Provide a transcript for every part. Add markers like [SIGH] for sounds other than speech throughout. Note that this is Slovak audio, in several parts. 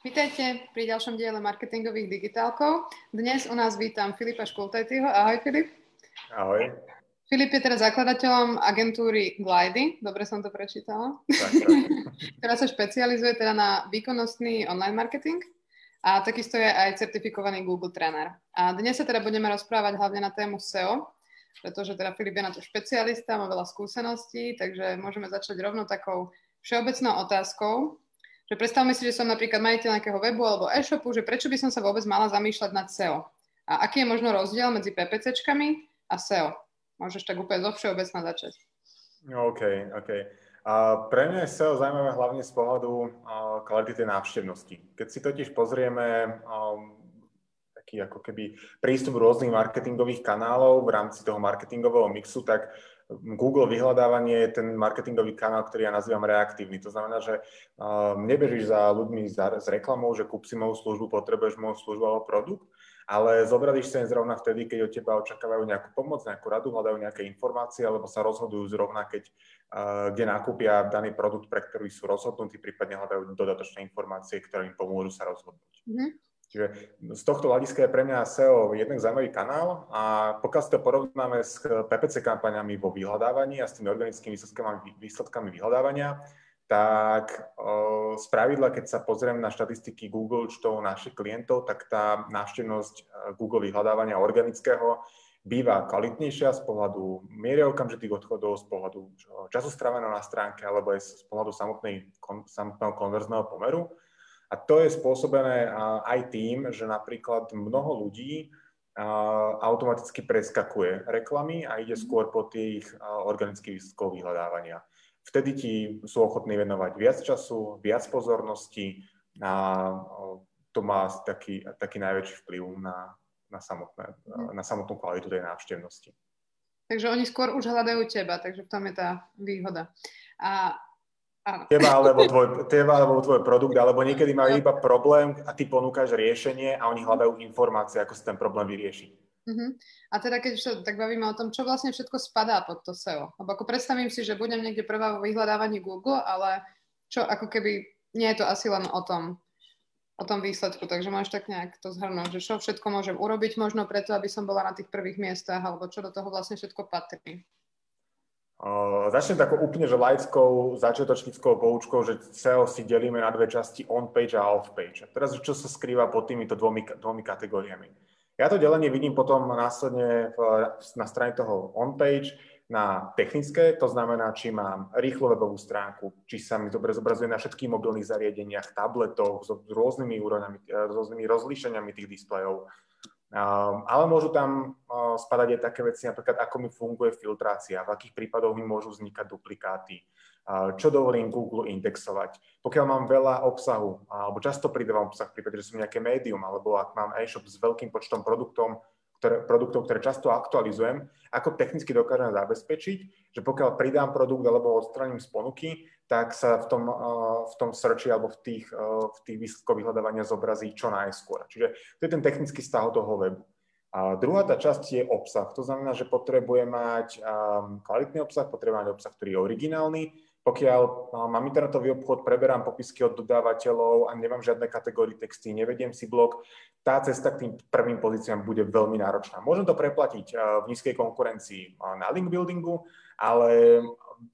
Vítajte pri ďalšom diele marketingových digitálkov. Dnes u nás vítam Filipa Škultajtyho. Ahoj Filip. Ahoj. Filip je teraz zakladateľom agentúry Glidy, dobre som to prečítala, tak, tak. [LAUGHS] ktorá sa špecializuje teda na výkonnostný online marketing a takisto je aj certifikovaný Google tréner. A dnes sa teda budeme rozprávať hlavne na tému SEO, pretože teda Filip je na to špecialista, má veľa skúseností, takže môžeme začať rovno takou všeobecnou otázkou, že predstavme si, že som napríklad majiteľ nejakého webu alebo e-shopu, že prečo by som sa vôbec mala zamýšľať nad SEO. A aký je možno rozdiel medzi PPCčkami a SEO? Môžeš tak úplne zo všeobecna začať. OK, OK. A pre mňa je SEO zaujímavé hlavne z pohľadu uh, kvality tej návštevnosti. Keď si totiž pozrieme taký ako keby prístup rôznych marketingových kanálov v rámci toho marketingového mixu, tak Google vyhľadávanie je ten marketingový kanál, ktorý ja nazývam reaktívny. To znamená, že nebežíš za ľuďmi s reklamou, že kúp si moju službu, potrebuješ moju službu alebo produkt, ale zobradíš sa zrovna vtedy, keď od teba očakávajú nejakú pomoc, nejakú radu, hľadajú nejaké informácie, alebo sa rozhodujú zrovna, keď, kde nakúpia daný produkt, pre ktorý sú rozhodnutí, prípadne hľadajú dodatočné informácie, ktoré im pomôžu sa rozhodnúť. Mm-hmm. Čiže z tohto hľadiska je pre mňa SEO jeden zaujímavý kanál a pokiaľ si to porovnáme s PPC kampaňami vo vyhľadávaní a s tými organickými výsledkami, vyhľadávania, tak z pravidla, keď sa pozriem na štatistiky Google účtov našich klientov, tak tá návštevnosť e, Google vyhľadávania organického býva kvalitnejšia z pohľadu miery okamžitých odchodov, z pohľadu času stráveného na stránke alebo aj z pohľadu samotnej, samotného konverzného pomeru. A to je spôsobené aj tým, že napríklad mnoho ľudí automaticky preskakuje reklamy a ide mhm. skôr po tých organických výsledkov vyhľadávania. Vtedy ti sú ochotní venovať viac času, viac pozornosti a to má taký, taký najväčší vplyv na, na, samotné, mhm. na samotnú kvalitu tej návštevnosti. Takže oni skôr už hľadajú teba, takže v tom je tá výhoda. A Teba alebo, tvoj, teba alebo tvoj produkt, alebo niekedy majú iba problém a ty ponúkaš riešenie a oni hľadajú informácie, ako sa ten problém vyrieši. Uh-huh. A teda keď sa tak bavíme o tom, čo vlastne všetko spadá pod to SEO. Lebo ako predstavím si, že budem niekde prvá vo vyhľadávaní Google, ale čo ako keby nie je to asi len o tom, o tom výsledku, takže môžeš tak nejak to zhrnúť, že čo všetko môžem urobiť možno preto, aby som bola na tých prvých miestach, alebo čo do toho vlastne všetko patrí. Začnem takou úplne že laickou začiatočníckou poučkou, že SEO si delíme na dve časti on-page a off-page. A teraz čo sa skrýva pod týmito dvomi, dvomi kategóriami? Ja to delenie vidím potom následne v, na strane toho on-page na technické, to znamená, či mám rýchlu webovú stránku, či sa mi dobre zobrazuje na všetkých mobilných zariadeniach, tabletoch, s rôznymi úrovňami, s rôznymi rozlíšeniami tých displejov, ale môžu tam uh, spadať aj také veci, napríklad ako mi funguje filtrácia, v akých prípadoch mi môžu vznikať duplikáty, uh, čo dovolím Google indexovať. Pokiaľ mám veľa obsahu, alebo často pridávam obsah v prípade, že som nejaké médium, alebo ak mám e-shop s veľkým počtom produktom, ktoré, produktov, ktoré často aktualizujem, ako technicky dokážem zabezpečiť, že pokiaľ pridám produkt alebo odstraním z ponuky, tak sa v tom, v tom searchi alebo v tých, v tých výsledkoch vyhľadávania zobrazí čo najskôr. Čiže to je ten technický stav toho webu. A druhá tá časť je obsah. To znamená, že potrebuje mať kvalitný obsah, potrebuje mať obsah, ktorý je originálny. Pokiaľ mám internetový obchod, preberám popisky od dodávateľov a nemám žiadne kategórie texty, nevediem si blog, tá cesta k tým prvým pozíciám bude veľmi náročná. Môžem to preplatiť v nízkej konkurencii na link buildingu, ale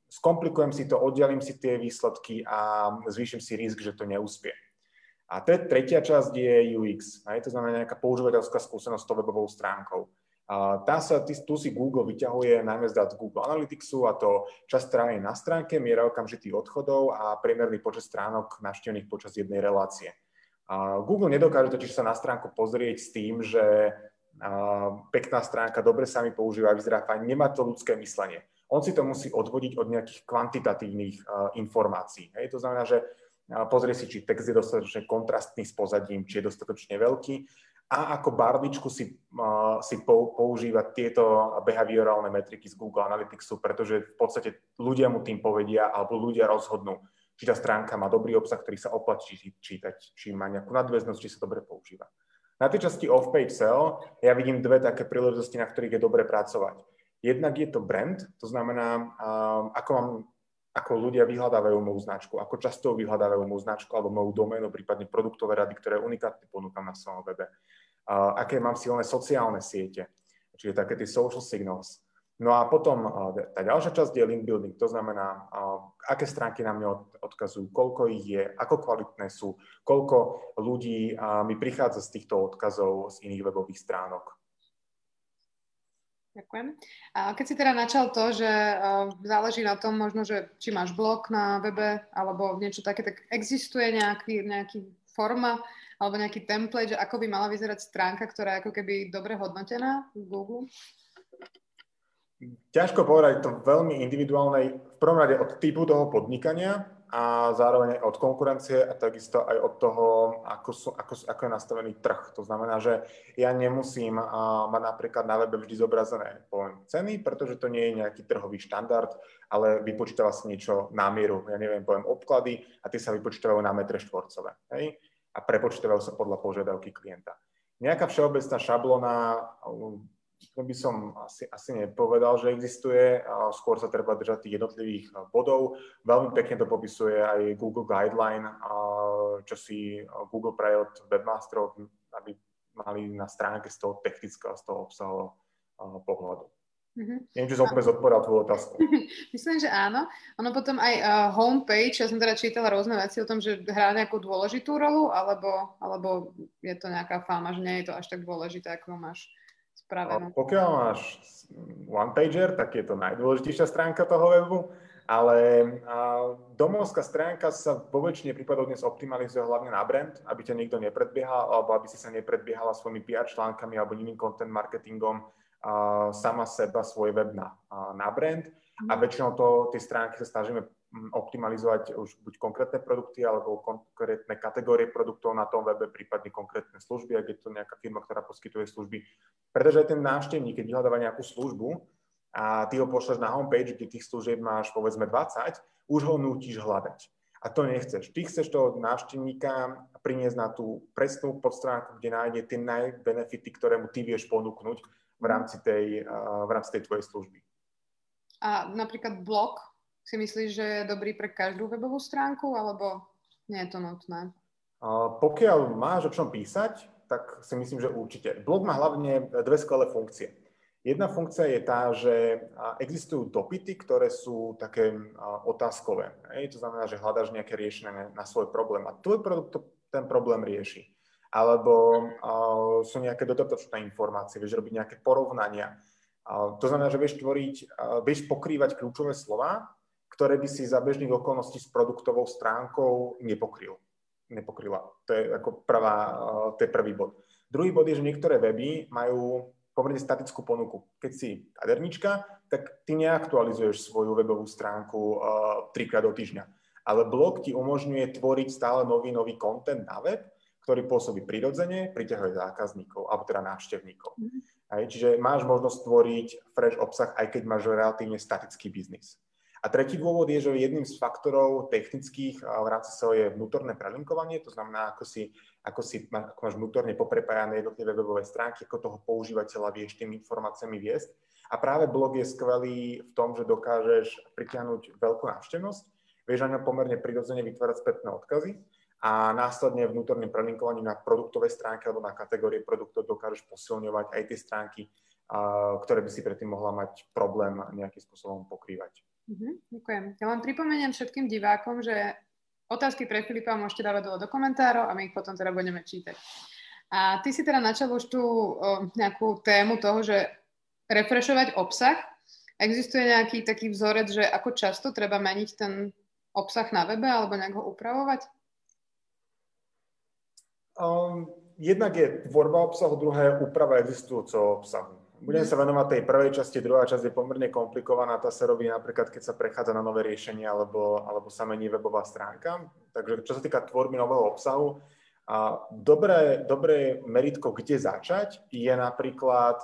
skomplikujem si to, oddelím si tie výsledky a zvýšim si risk, že to neúspie. A tretia časť je UX, to znamená nejaká používateľská skúsenosť s webovou stránkou. Tá sa, tu si Google vyťahuje najmä z dát Google Analyticsu a to čas strany na stránke, miera okamžitých odchodov a priemerný počet stránok navštevených počas jednej relácie. Google nedokáže totiž sa na stránku pozrieť s tým, že pekná stránka, dobre sa mi používa, vyzerá fajn, nemá to ľudské myslenie on si to musí odvodiť od nejakých kvantitatívnych informácií. Hej? To znamená, že pozrie si, či text je dostatočne kontrastný s pozadím, či je dostatočne veľký a ako barvičku si, uh, si používa tieto behaviorálne metriky z Google Analyticsu, pretože v podstate ľudia mu tým povedia alebo ľudia rozhodnú, či tá stránka má dobrý obsah, ktorý sa oplatí čítať, či má nejakú nadväznosť, či sa dobre používa. Na tej časti off-page sell ja vidím dve také príležitosti, na ktorých je dobre pracovať. Jednak je to brand, to znamená, ako mám ako ľudia vyhľadávajú moju značku, ako často vyhľadávajú moju značku alebo moju doménu, prípadne produktové rady, ktoré unikátne ponúkam na svojom webe. Uh, aké mám silné sociálne siete, čiže také tie social signals. No a potom tá ďalšia časť je link building, to znamená, aké stránky na mňa odkazujú, koľko ich je, ako kvalitné sú, koľko ľudí mi prichádza z týchto odkazov z iných webových stránok. Ďakujem. A keď si teda načal to, že uh, záleží na tom možno, že či máš blog na webe alebo niečo také, tak existuje nejaký, nejaký forma alebo nejaký template, že ako by mala vyzerať stránka, ktorá je ako keby dobre hodnotená v Google? Ťažko povedať, to veľmi individuálne, v prvom rade od typu toho podnikania, a zároveň od konkurencie a takisto aj od toho, ako, sú, ako, ako je nastavený trh. To znamená, že ja nemusím uh, mať napríklad na webe vždy zobrazené poviem, ceny, pretože to nie je nejaký trhový štandard, ale vypočítava sa niečo na mieru. Ja neviem, poviem obklady a tie sa vypočítavajú na metre štvorcové. Hej? A prepočítavajú sa podľa požiadavky klienta. Nejaká všeobecná šablona by som asi, asi nepovedal, že existuje. Skôr sa treba držať tých jednotlivých bodov. Veľmi pekne to popisuje aj Google Guideline, čo si Google praje od webmasterov, aby mali na stránke z toho technického, z toho obsahového pohľadu. Mm-hmm. Neviem, či som úplne zodpovedal tvoju otázku. [LAUGHS] Myslím, že áno. Ono potom aj uh, homepage, ja som teda čítala rôzne veci o tom, že hrá nejakú dôležitú rolu, alebo, alebo je to nejaká fáma, že nie je to až tak dôležité, ako máš spravené. Pokiaľ máš one-pager, tak je to najdôležitejšia stránka toho webu, ale domovská stránka sa vo väčšine prípadov dnes optimalizuje hlavne na brand, aby ťa nikto nepredbiehal, alebo aby si sa nepredbiehala svojimi PR článkami alebo iným content marketingom sama seba, svoj web na, na brand. A mhm. väčšinou to, tie stránky sa snažíme optimalizovať už buď konkrétne produkty alebo konkrétne kategórie produktov na tom webe, prípadne konkrétne služby, ak je to nejaká firma, ktorá poskytuje služby. Pretože aj ten návštevník, keď vyhľadáva nejakú službu a ty ho pošleš na homepage, kde tých služieb máš povedzme 20, už ho nutíš hľadať. A to nechceš. Ty chceš toho návštevníka priniesť na tú presnú podstránku, kde nájde tie najbenefity, ktoré mu ty vieš ponúknuť v rámci tej, v rámci tej tvojej služby. A napríklad blog si myslíš, že je dobrý pre každú webovú stránku, alebo nie je to nutné? Pokiaľ máš o čom písať, tak si myslím, že určite. Blog má hlavne dve skvelé funkcie. Jedna funkcia je tá, že existujú dopity, ktoré sú také otázkové. To znamená, že hľadaš nejaké riešenie na svoj problém a tvoj produkt ten problém rieši. Alebo sú nejaké dodatočné informácie, vieš robiť nejaké porovnania. To znamená, že vieš tvoriť, vieš pokrývať kľúčové slova ktoré by si za bežných okolností s produktovou stránkou nepokryl. nepokryla. To je ako prvá, eh, to je prvý bod. Druhý bod je, že niektoré weby majú pomerne statickú ponuku. Keď si kadernička, tak ty neaktualizuješ svoju webovú stránku uh, trikrát do týždňa. Ale blog ti umožňuje tvoriť stále nový, nový content na web, ktorý pôsobí prirodzene, priťahuje zákazníkov, alebo teda návštevníkov. Mm-hmm. Aj, čiže máš možnosť tvoriť fresh obsah, aj keď máš relatívne statický biznis. A tretí dôvod je, že jedným z faktorov technických v rámci SEO je vnútorné prelinkovanie, to znamená, ako, si, ako, si, ako máš vnútorne poprepájané jednotlivé webové stránky, ako toho používateľa vieš tým informáciami viesť. A práve blog je skvelý v tom, že dokážeš pritiahnuť veľkú návštevnosť, vieš na pomerne prirodzene vytvárať spätné odkazy a následne vnútorným prelinkovaním na produktové stránky alebo na kategórie produktov dokážeš posilňovať aj tie stránky, ktoré by si predtým mohla mať problém nejakým spôsobom pokrývať. Uh-huh, ďakujem. Ja len pripomeniem všetkým divákom, že otázky pre Filipa môžete dávať dole do komentárov a my ich potom teda budeme čítať. A ty si teda načal už tú o, nejakú tému toho, že refrešovať obsah. Existuje nejaký taký vzorec, že ako často treba meniť ten obsah na webe alebo nejak ho upravovať? Um, jednak je tvorba obsahu, druhé je úprava existujúceho obsahu. Budem sa venovať tej prvej časti, druhá časť je pomerne komplikovaná, tá sa robí napríklad, keď sa prechádza na nové riešenie alebo, alebo sa mení webová stránka. Takže čo sa týka tvorby nového obsahu, a dobré, dobré meritko, kde začať, je napríklad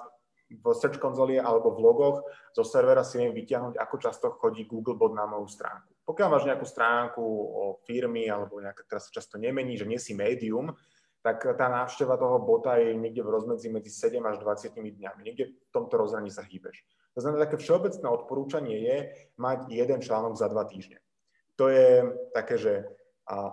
v Search konzoli alebo v logoch zo servera si viem vyťahnuť, ako často chodí Googlebot na moju stránku. Pokiaľ máš nejakú stránku o firmy alebo nejaká, ktorá sa často nemení, že nie si médium, tak tá návšteva toho bota je niekde v rozmedzi medzi 7 až 20 dňami. Niekde v tomto rozhraní sa hýbeš. To znamená, také všeobecné odporúčanie je mať jeden článok za dva týždne. To je také, že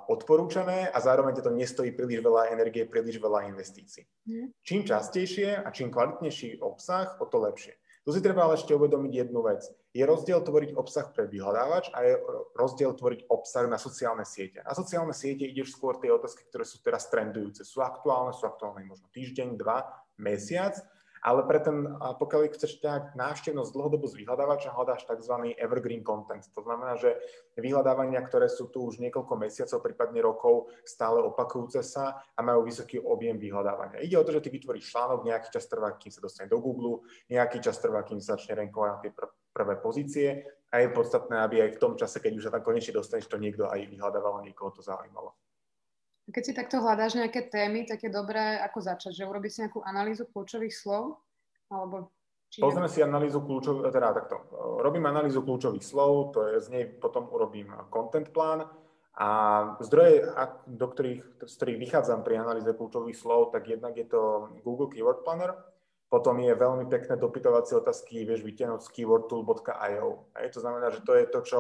odporúčané a zároveň to nestojí príliš veľa energie, príliš veľa investícií. Mm. Čím častejšie a čím kvalitnejší obsah, o to lepšie. Tu si treba ale ešte uvedomiť jednu vec. Je rozdiel tvoriť obsah pre vyhľadávač a je rozdiel tvoriť obsah na sociálne siete. Na sociálne siete ideš skôr tie otázky, ktoré sú teraz trendujúce. Sú aktuálne, sú aktuálne možno týždeň, dva, mesiac ale pre ten, pokiaľ chceš ťahať návštevnosť dlhodobo z vyhľadávača, hľadáš tzv. evergreen content. To znamená, že vyhľadávania, ktoré sú tu už niekoľko mesiacov, prípadne rokov, stále opakujúce sa a majú vysoký objem vyhľadávania. Ide o to, že ty vytvoríš článok, nejaký čas trvá, kým sa dostane do Google, nejaký čas trvá, kým sa začne renkovať na pr- prvé pozície a je podstatné, aby aj v tom čase, keď už sa tam konečne dostaneš, to niekto aj vyhľadával niekoho to zaujímalo. Keď si takto hľadáš nejaké témy, tak je dobré ako začať, že urobíš si nejakú analýzu kľúčových slov, alebo či Pozrieme si analýzu kľúčových, teda takto, robím analýzu kľúčových slov, to je, z nej potom urobím content plán a zdroje, do ktorých, z ktorých vychádzam pri analýze kľúčových slov, tak jednak je to Google Keyword Planner, potom je veľmi pekné dopytovacie otázky, vieš vytiahnuť z keywordtool.io. To znamená, že to je to, čo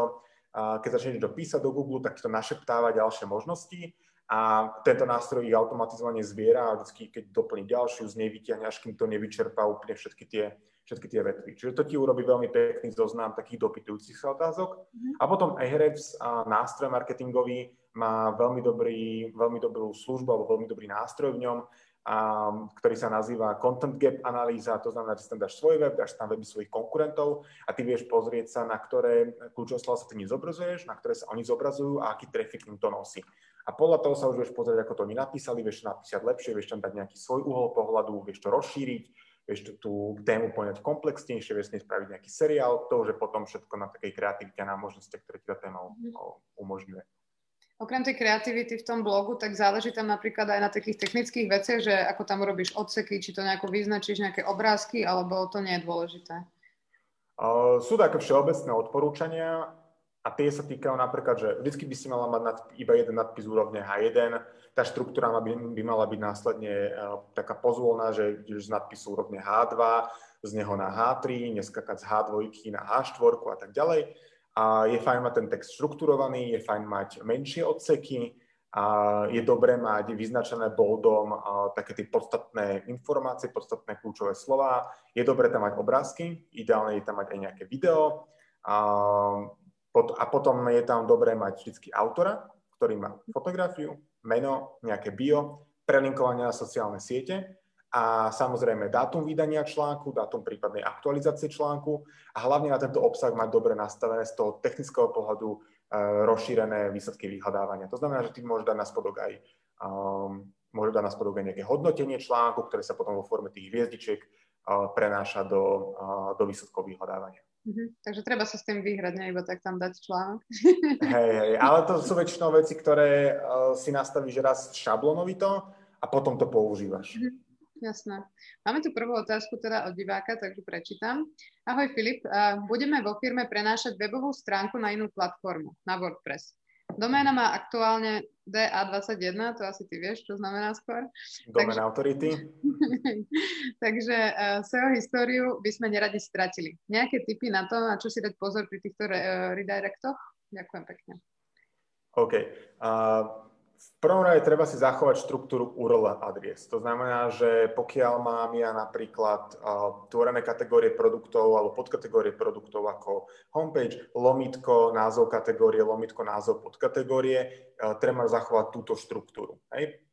keď začneš dopísať do Google, tak to našeptáva ďalšie možnosti a tento nástroj ich automatizovane zbiera a vždy, keď doplní ďalšiu, z nej vyťahne, až kým to nevyčerpá úplne všetky tie, všetky tie vetvy. Čiže to ti urobí veľmi pekný zoznam takých dopytujúcich sa otázok. Mm-hmm. A potom Ahrefs, nástroj marketingový, má veľmi, dobrý, veľmi dobrú službu alebo veľmi dobrý nástroj v ňom, a, ktorý sa nazýva Content Gap analýza, to znamená, že si tam dáš svoj web, dáš tam weby svojich konkurentov a ty vieš pozrieť sa, na ktoré kľúčové slova sa ty nezobrazuješ, na ktoré sa oni zobrazujú a aký trafik im to nosí. A podľa toho sa už vieš pozrieť, ako to oni napísali, vieš napísať lepšie, vieš tam dať nejaký svoj uhol pohľadu, vieš to rozšíriť, vieš tú tému poňať komplexnejšie, vieš spraviť nejaký seriál, to už je potom všetko na takej kreativite a na možnosti, ktoré ti tá téma mhm. umožňuje. Okrem tej kreativity v tom blogu, tak záleží tam napríklad aj na takých technických veciach, že ako tam robíš odseky, či to nejako vyznačíš, nejaké obrázky, alebo to nie je dôležité? Uh, sú také všeobecné odporúčania a tie sa týkajú napríklad, že vždy by si mala mať nad, iba jeden nadpis úrovne H1, tá štruktúra by, by mala byť následne uh, taká pozvolná, že ideš z nadpisu úrovne H2, z neho na H3, neskakať z H2 na H4 a tak ďalej. A je fajn mať ten text štrukturovaný, je fajn mať menšie odseky, a je dobré mať vyznačené boldom také tie podstatné informácie, podstatné kľúčové slova. Je dobré tam mať obrázky, ideálne je tam mať aj nejaké video. A a potom je tam dobré mať vždy autora, ktorý má fotografiu, meno, nejaké bio, prelinkovanie na sociálne siete a samozrejme dátum vydania článku, dátum prípadnej aktualizácie článku a hlavne na tento obsah mať dobre nastavené z toho technického pohľadu e, rozšírené výsledky vyhľadávania. To znamená, že ty môžeš dať na spodok aj, um, môžeš dať na spodok aj nejaké hodnotenie článku, ktoré sa potom vo forme tých hviezdičiek uh, prenáša do, uh, do výsledkov vyhľadávania. Mm-hmm. Takže treba sa s tým vyhrať, ne iba tak tam dať článok. [LAUGHS] hej, hej, ale to sú väčšinou veci, ktoré uh, si nastavíš raz šablonovito a potom to používaš. Mm-hmm. Jasné. Máme tu prvú otázku teda od diváka, takže prečítam. Ahoj Filip, budeme vo firme prenášať webovú stránku na inú platformu, na WordPress. Doména má aktuálne DA21, to asi ty vieš, čo znamená skôr. Domain Takže... Authority. [LAUGHS] Takže uh, SEO históriu by sme neradi stratili. Nejaké tipy na to, na čo si dať pozor pri týchto re, redirectoch? Ďakujem pekne. OK. Uh, v prvom rade treba si zachovať štruktúru URL adries. To znamená, že pokiaľ mám ja napríklad uh, tvorené kategórie produktov alebo podkategórie produktov ako homepage, lomitko, názov kategórie, lomitko, názov podkategórie, uh, treba zachovať túto štruktúru. Hej.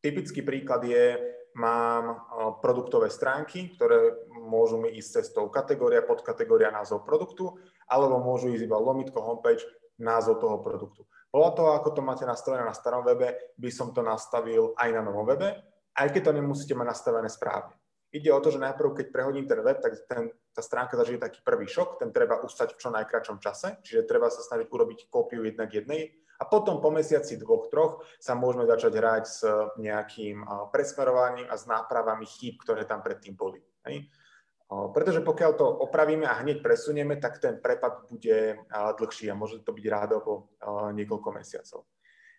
Typický príklad je, mám produktové stránky, ktoré môžu mi ísť cestou kategória, podkategória, názov produktu, alebo môžu ísť iba lomitko, homepage, názov toho produktu. Podľa toho, ako to máte nastavené na starom webe, by som to nastavil aj na novom webe, aj keď to nemusíte mať nastavené správne. Ide o to, že najprv, keď prehodím ten web, tak ten, tá stránka zažije taký prvý šok, ten treba ustať v čo najkračom čase, čiže treba sa snažiť urobiť kópiu jednak jednej a potom po mesiaci dvoch, troch sa môžeme začať hrať s nejakým presmerovaním a s nápravami chýb, ktoré tam predtým boli. Hej? Pretože pokiaľ to opravíme a hneď presunieme, tak ten prepad bude dlhší a môže to byť rádovo niekoľko mesiacov.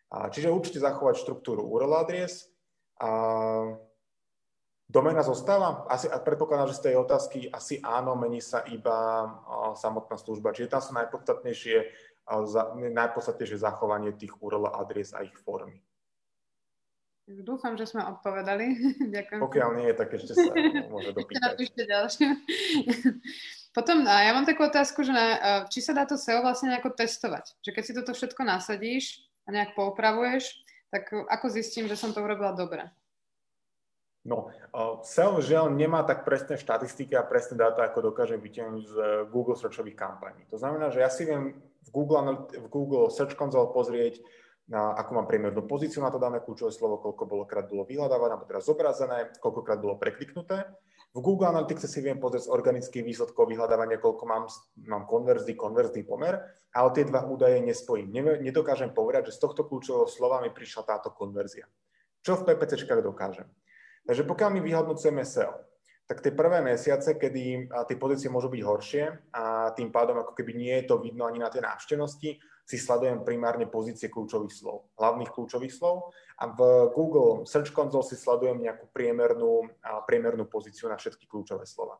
Čiže určite zachovať štruktúru URL adries. Domena zostáva? Asi, a predpokladám, že z tej otázky asi áno, mení sa iba samotná služba. Čiže tam sú najpodstatnejšie najpodstatnejšie zachovanie tých URL adries a ich formy. Dúfam, že sme odpovedali. [LAUGHS] Ďakujem. Pokiaľ nie, tak ešte sa môže [LAUGHS] dopýtať. Ešte ďalšie. [LAUGHS] Potom ja mám takú otázku, že na, či sa dá to SEO vlastne nejako testovať. Že keď si toto všetko nasadíš a nejak poupravuješ, tak ako zistím, že som to urobila dobre? No, SEO žiaľ nemá tak presné štatistiky a presné dáta, ako dokážem vytiahnuť z Google searchových kampaní. To znamená, že ja si viem v Google, v Google Search Console pozrieť, ako mám priemernú pozíciu na to dané kľúčové slovo, koľko bolokrát bolo vyhľadávané, alebo teraz zobrazené, koľkokrát bolo prekliknuté. V Google Analytics si viem pozrieť z organických výsledkov vyhľadávania, koľko mám, mám konverzí, konverzný pomer, ale tie dva údaje nespojím. Nedokážem povedať, že z tohto kľúčového slova mi prišla táto konverzia. Čo v PPCčkách dokážem? Takže pokiaľ my vyhodnocujeme SEO, tak tie prvé mesiace, kedy tie pozície môžu byť horšie a tým pádom ako keby nie je to vidno ani na tej návštevnosti, si sledujem primárne pozície kľúčových slov, hlavných kľúčových slov a v Google Search Console si sledujem nejakú priemernú, priemernú pozíciu na všetky kľúčové slova.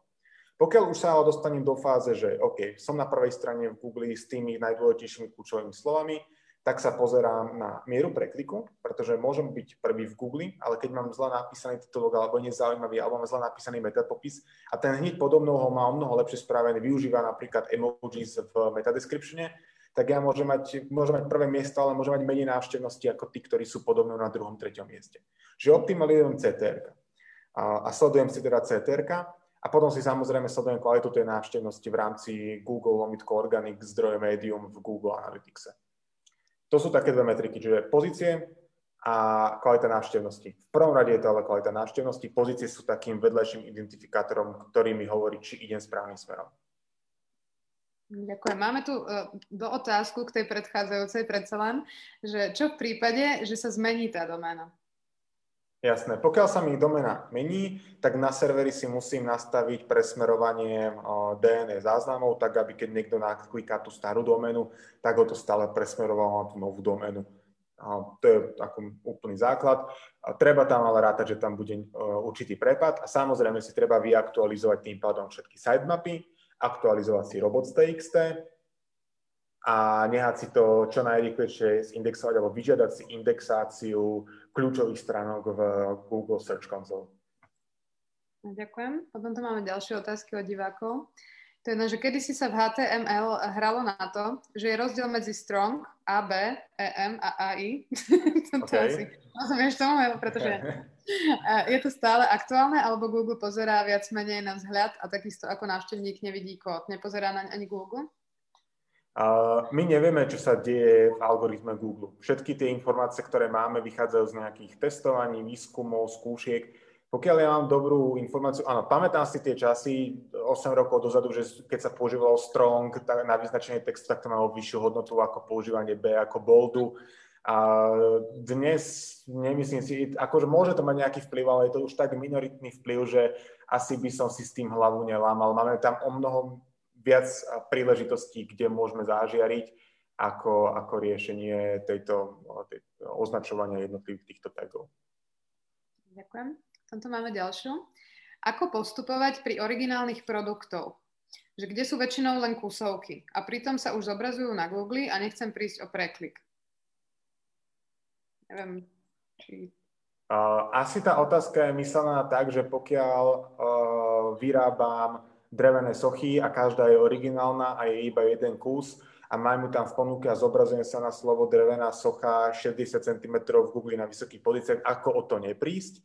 Pokiaľ už sa ale dostanem do fáze, že OK, som na prvej strane v Google s tými najdôležitejšími kľúčovými slovami, tak sa pozerám na mieru prekliku, pretože môžem byť prvý v Google, ale keď mám zle napísaný titulok alebo nezaujímavý, alebo mám zle napísaný metapopis a ten hneď podobnou ho má o mnoho lepšie spravený, využíva napríklad emojis v metadescriptione, tak ja môžem mať, môžem mať prvé miesto, ale môžem mať menej návštevnosti ako tí, ktorí sú podobné na druhom, treťom mieste. Čiže optimalizujem CTR a, a sledujem si teda CTR a potom si samozrejme sledujem kvalitu tej návštevnosti v rámci Google lomitko Organic zdroje Medium v Google Analytics. To sú také dve metriky, čiže pozície a kvalita návštevnosti. V prvom rade je to ale kvalita návštevnosti. Pozície sú takým vedlejším identifikátorom, ktorý mi hovorí, či idem správnym smerom. Ďakujem. Máme tu uh, do otázku k tej predchádzajúcej predsa len, že čo v prípade, že sa zmení tá doména? Jasné. Pokiaľ sa mi domena mení, tak na serveri si musím nastaviť presmerovanie DNS záznamov, tak aby keď niekto nakliká tú starú doménu, tak ho to stále presmerovalo na tú novú doménu. To je ako úplný základ. Treba tam ale rátať, že tam bude e, určitý prepad a samozrejme si treba vyaktualizovať tým pádom všetky sitemapy, aktualizovať si robots.txt a nehať si to čo najrýchlejšie zindexovať alebo vyžiadať si indexáciu kľúčových stránok v Google Search Console. Ďakujem. Potom tu máme ďalšie otázky od divákov. To je, že kedy si sa v HTML hralo na to, že je rozdiel medzi strong, AB, EM a AI. [LAUGHS] to, okay. asi rozumieš tomu, pretože [LAUGHS] je to stále aktuálne, alebo Google pozerá viac menej na vzhľad a takisto ako návštevník nevidí kód. Nepozerá na ani Google? My nevieme, čo sa deje v algoritme Google. Všetky tie informácie, ktoré máme, vychádzajú z nejakých testovaní, výskumov, skúšiek pokiaľ ja mám dobrú informáciu, áno, pamätám si tie časy 8 rokov dozadu, že keď sa používalo strong na vyznačenie textu, tak to malo vyššiu hodnotu ako používanie B ako boldu. A dnes nemyslím si, akože môže to mať nejaký vplyv, ale je to už tak minoritný vplyv, že asi by som si s tým hlavu nelámal. Máme tam o mnoho viac príležitostí, kde môžeme zážiariť ako, ako riešenie tejto, tejto označovania jednotlivých týchto tagov. Ďakujem. Tomto máme ďalšiu. Ako postupovať pri originálnych produktov? Že kde sú väčšinou len kusovky a pritom sa už zobrazujú na Google a nechcem prísť o preklik. Neviem, či... Asi tá otázka je myslená tak, že pokiaľ uh, vyrábam drevené sochy a každá je originálna a je iba jeden kus a mám mu tam v ponuke a zobrazujem sa na slovo drevená socha 60 cm v Google na vysokých pozíciách, ako o to neprísť,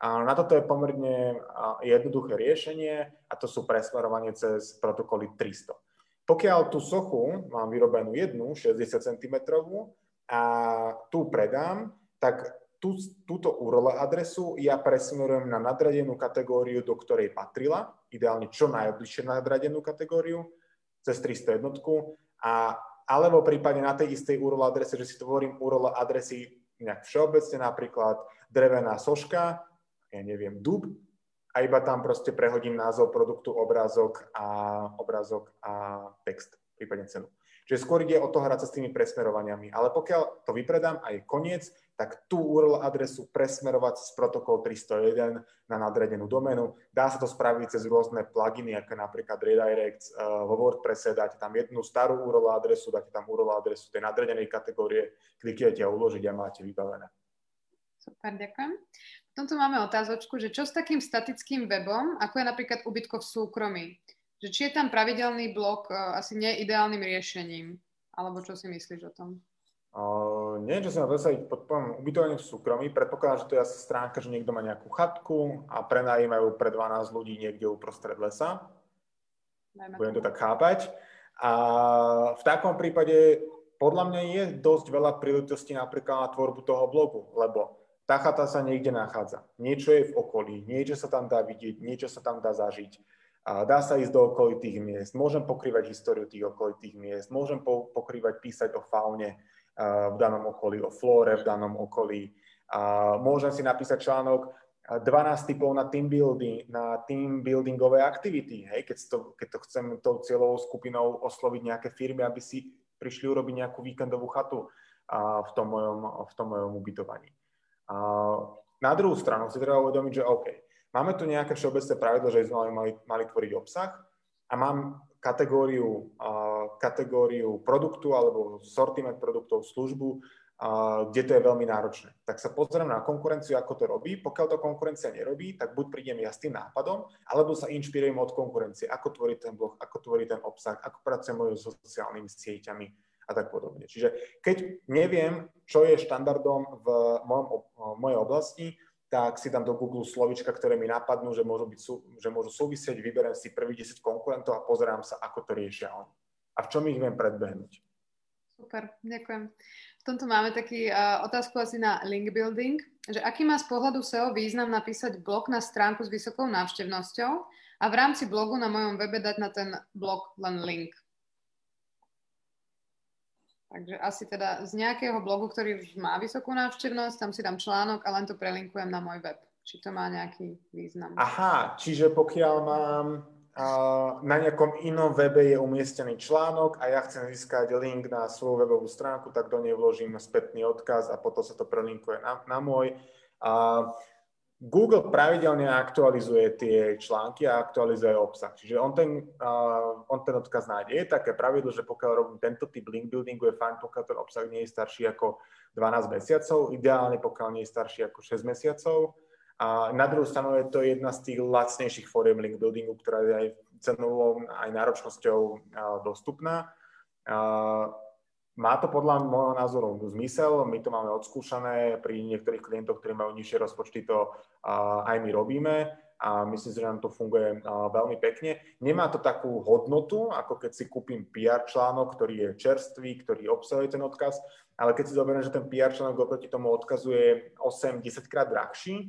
a na toto je pomerne jednoduché riešenie a to sú presmerovanie cez protokoly 300. Pokiaľ tú sochu mám vyrobenú jednu, 60 cm, a tu predám, tak tú, túto URL adresu ja presmerujem na nadradenú kategóriu, do ktorej patrila, ideálne čo najbližšie nadradenú kategóriu, cez 300 jednotku, a, alebo prípadne na tej istej URL adrese, že si tvorím URL adresy nejak všeobecne, napríklad drevená soška, ja neviem, dub a iba tam proste prehodím názov produktu, obrázok a, obrázok a text, prípadne cenu. Čiže skôr ide o to hrať sa s tými presmerovaniami. Ale pokiaľ to vypredám a je koniec, tak tú URL adresu presmerovať z protokol 301 na nadredenú doménu. Dá sa to spraviť cez rôzne pluginy, ako napríklad Redirect uh, vo WordPresse, dáte tam jednu starú URL adresu, dáte tam URL adresu tej nadredenej kategórie, kliknete a uložiť a máte vybavené. Super, ďakujem. Potom tu máme otázočku, že čo s takým statickým webom, ako je napríklad ubytko v súkromí? Že či je tam pravidelný blok uh, asi neideálnym riešením? Alebo čo si myslíš o tom? Uh, neviem, čo si mám predstaviť pod pojmom ubytovanie v súkromí. Predpokladám, že to je asi stránka, že niekto má nejakú chatku a prenajímajú pre 12 ľudí niekde uprostred lesa. Dajme Budem to tak chápať. A v takom prípade podľa mňa je dosť veľa príležitostí napríklad na tvorbu toho blogu, lebo tá chata sa niekde nachádza. Niečo je v okolí, niečo sa tam dá vidieť, niečo sa tam dá zažiť. A dá sa ísť do okolitých miest, môžem pokrývať históriu tých okolitých miest, môžem po, pokrývať, písať o faune v danom okolí, o flóre v danom okolí. A môžem si napísať článok 12 typov na team building, na team buildingové aktivity, hej, keď, to, keď to chcem tou cieľovou skupinou osloviť nejaké firmy, aby si prišli urobiť nejakú víkendovú chatu a v tom mojom, v tom mojom ubytovaní. A na druhú stranu si treba uvedomiť, že OK, máme tu nejaké všeobecné pravidlo, že sme mali, mali tvoriť obsah a mám kategóriu, uh, kategóriu produktu alebo sortiment produktov, službu, uh, kde to je veľmi náročné. Tak sa pozriem na konkurenciu, ako to robí. Pokiaľ to konkurencia nerobí, tak buď prídem ja s tým nápadom, alebo sa inšpirujem od konkurencie, ako tvoriť ten blog, ako tvoriť ten obsah, ako pracujem so sociálnymi sieťami a tak podobne. Čiže keď neviem, čo je štandardom v mojom, mojej oblasti, tak si dám do Google slovička, ktoré mi napadnú, že môžu, byť, že môžu súvisieť, vyberiem si prvých 10 konkurentov a pozerám sa, ako to riešia oni. A v čom ich viem predbehnúť. Super, ďakujem. V tomto máme taký uh, otázku asi na link building, že aký má z pohľadu SEO význam napísať blog na stránku s vysokou návštevnosťou a v rámci blogu na mojom webe dať na ten blog len link. Takže asi teda z nejakého blogu, ktorý už má vysokú návštevnosť, tam si dám článok a len to prelinkujem na môj web. Či to má nejaký význam. Aha, čiže pokiaľ mám uh, na nejakom inom webe je umiestnený článok a ja chcem získať link na svoju webovú stránku, tak do nej vložím spätný odkaz a potom sa to prelinkuje na, na môj. Uh, Google pravidelne aktualizuje tie články a aktualizuje obsah. Čiže on ten, uh, on ten odkaz nájde. Je také pravidlo, že pokiaľ robím tento typ link buildingu, je fajn, pokiaľ ten obsah nie je starší ako 12 mesiacov, ideálne pokiaľ nie je starší ako 6 mesiacov. A na druhú stranu je to jedna z tých lacnejších fóriem link buildingu, ktorá je aj cenovo, aj náročnosťou uh, dostupná. Uh, má to podľa môjho názoru zmysel, my to máme odskúšané, pri niektorých klientoch, ktorí majú nižšie rozpočty, to aj my robíme a myslím že nám to funguje veľmi pekne. Nemá to takú hodnotu, ako keď si kúpim PR článok, ktorý je čerstvý, ktorý obsahuje ten odkaz, ale keď si zoberiem, že ten PR článok oproti tomu odkazu je 8-10 krát drahší,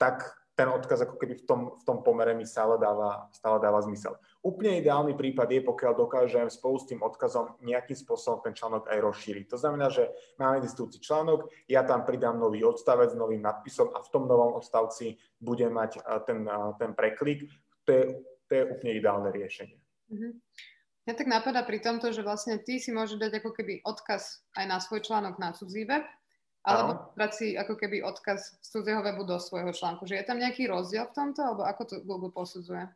tak ten odkaz ako keby v tom, v tom pomere mi stále dáva, stále dáva zmysel. Úplne ideálny prípad je, pokiaľ dokážem spolu s tým odkazom nejakým spôsobom ten článok aj rozšíriť. To znamená, že mám existujúci článok, ja tam pridám nový odstavec s novým nadpisom a v tom novom odstavci budem mať ten, ten preklik. To je, to je úplne ideálne riešenie. Mm-hmm. Mňa tak napadá pri tomto, že vlastne ty si môžeš dať ako keby odkaz aj na svoj článok na cudzí web, alebo brať si ako keby odkaz z cudzieho webu do svojho článku. Že je tam nejaký rozdiel v tomto, alebo ako to Google posudzuje?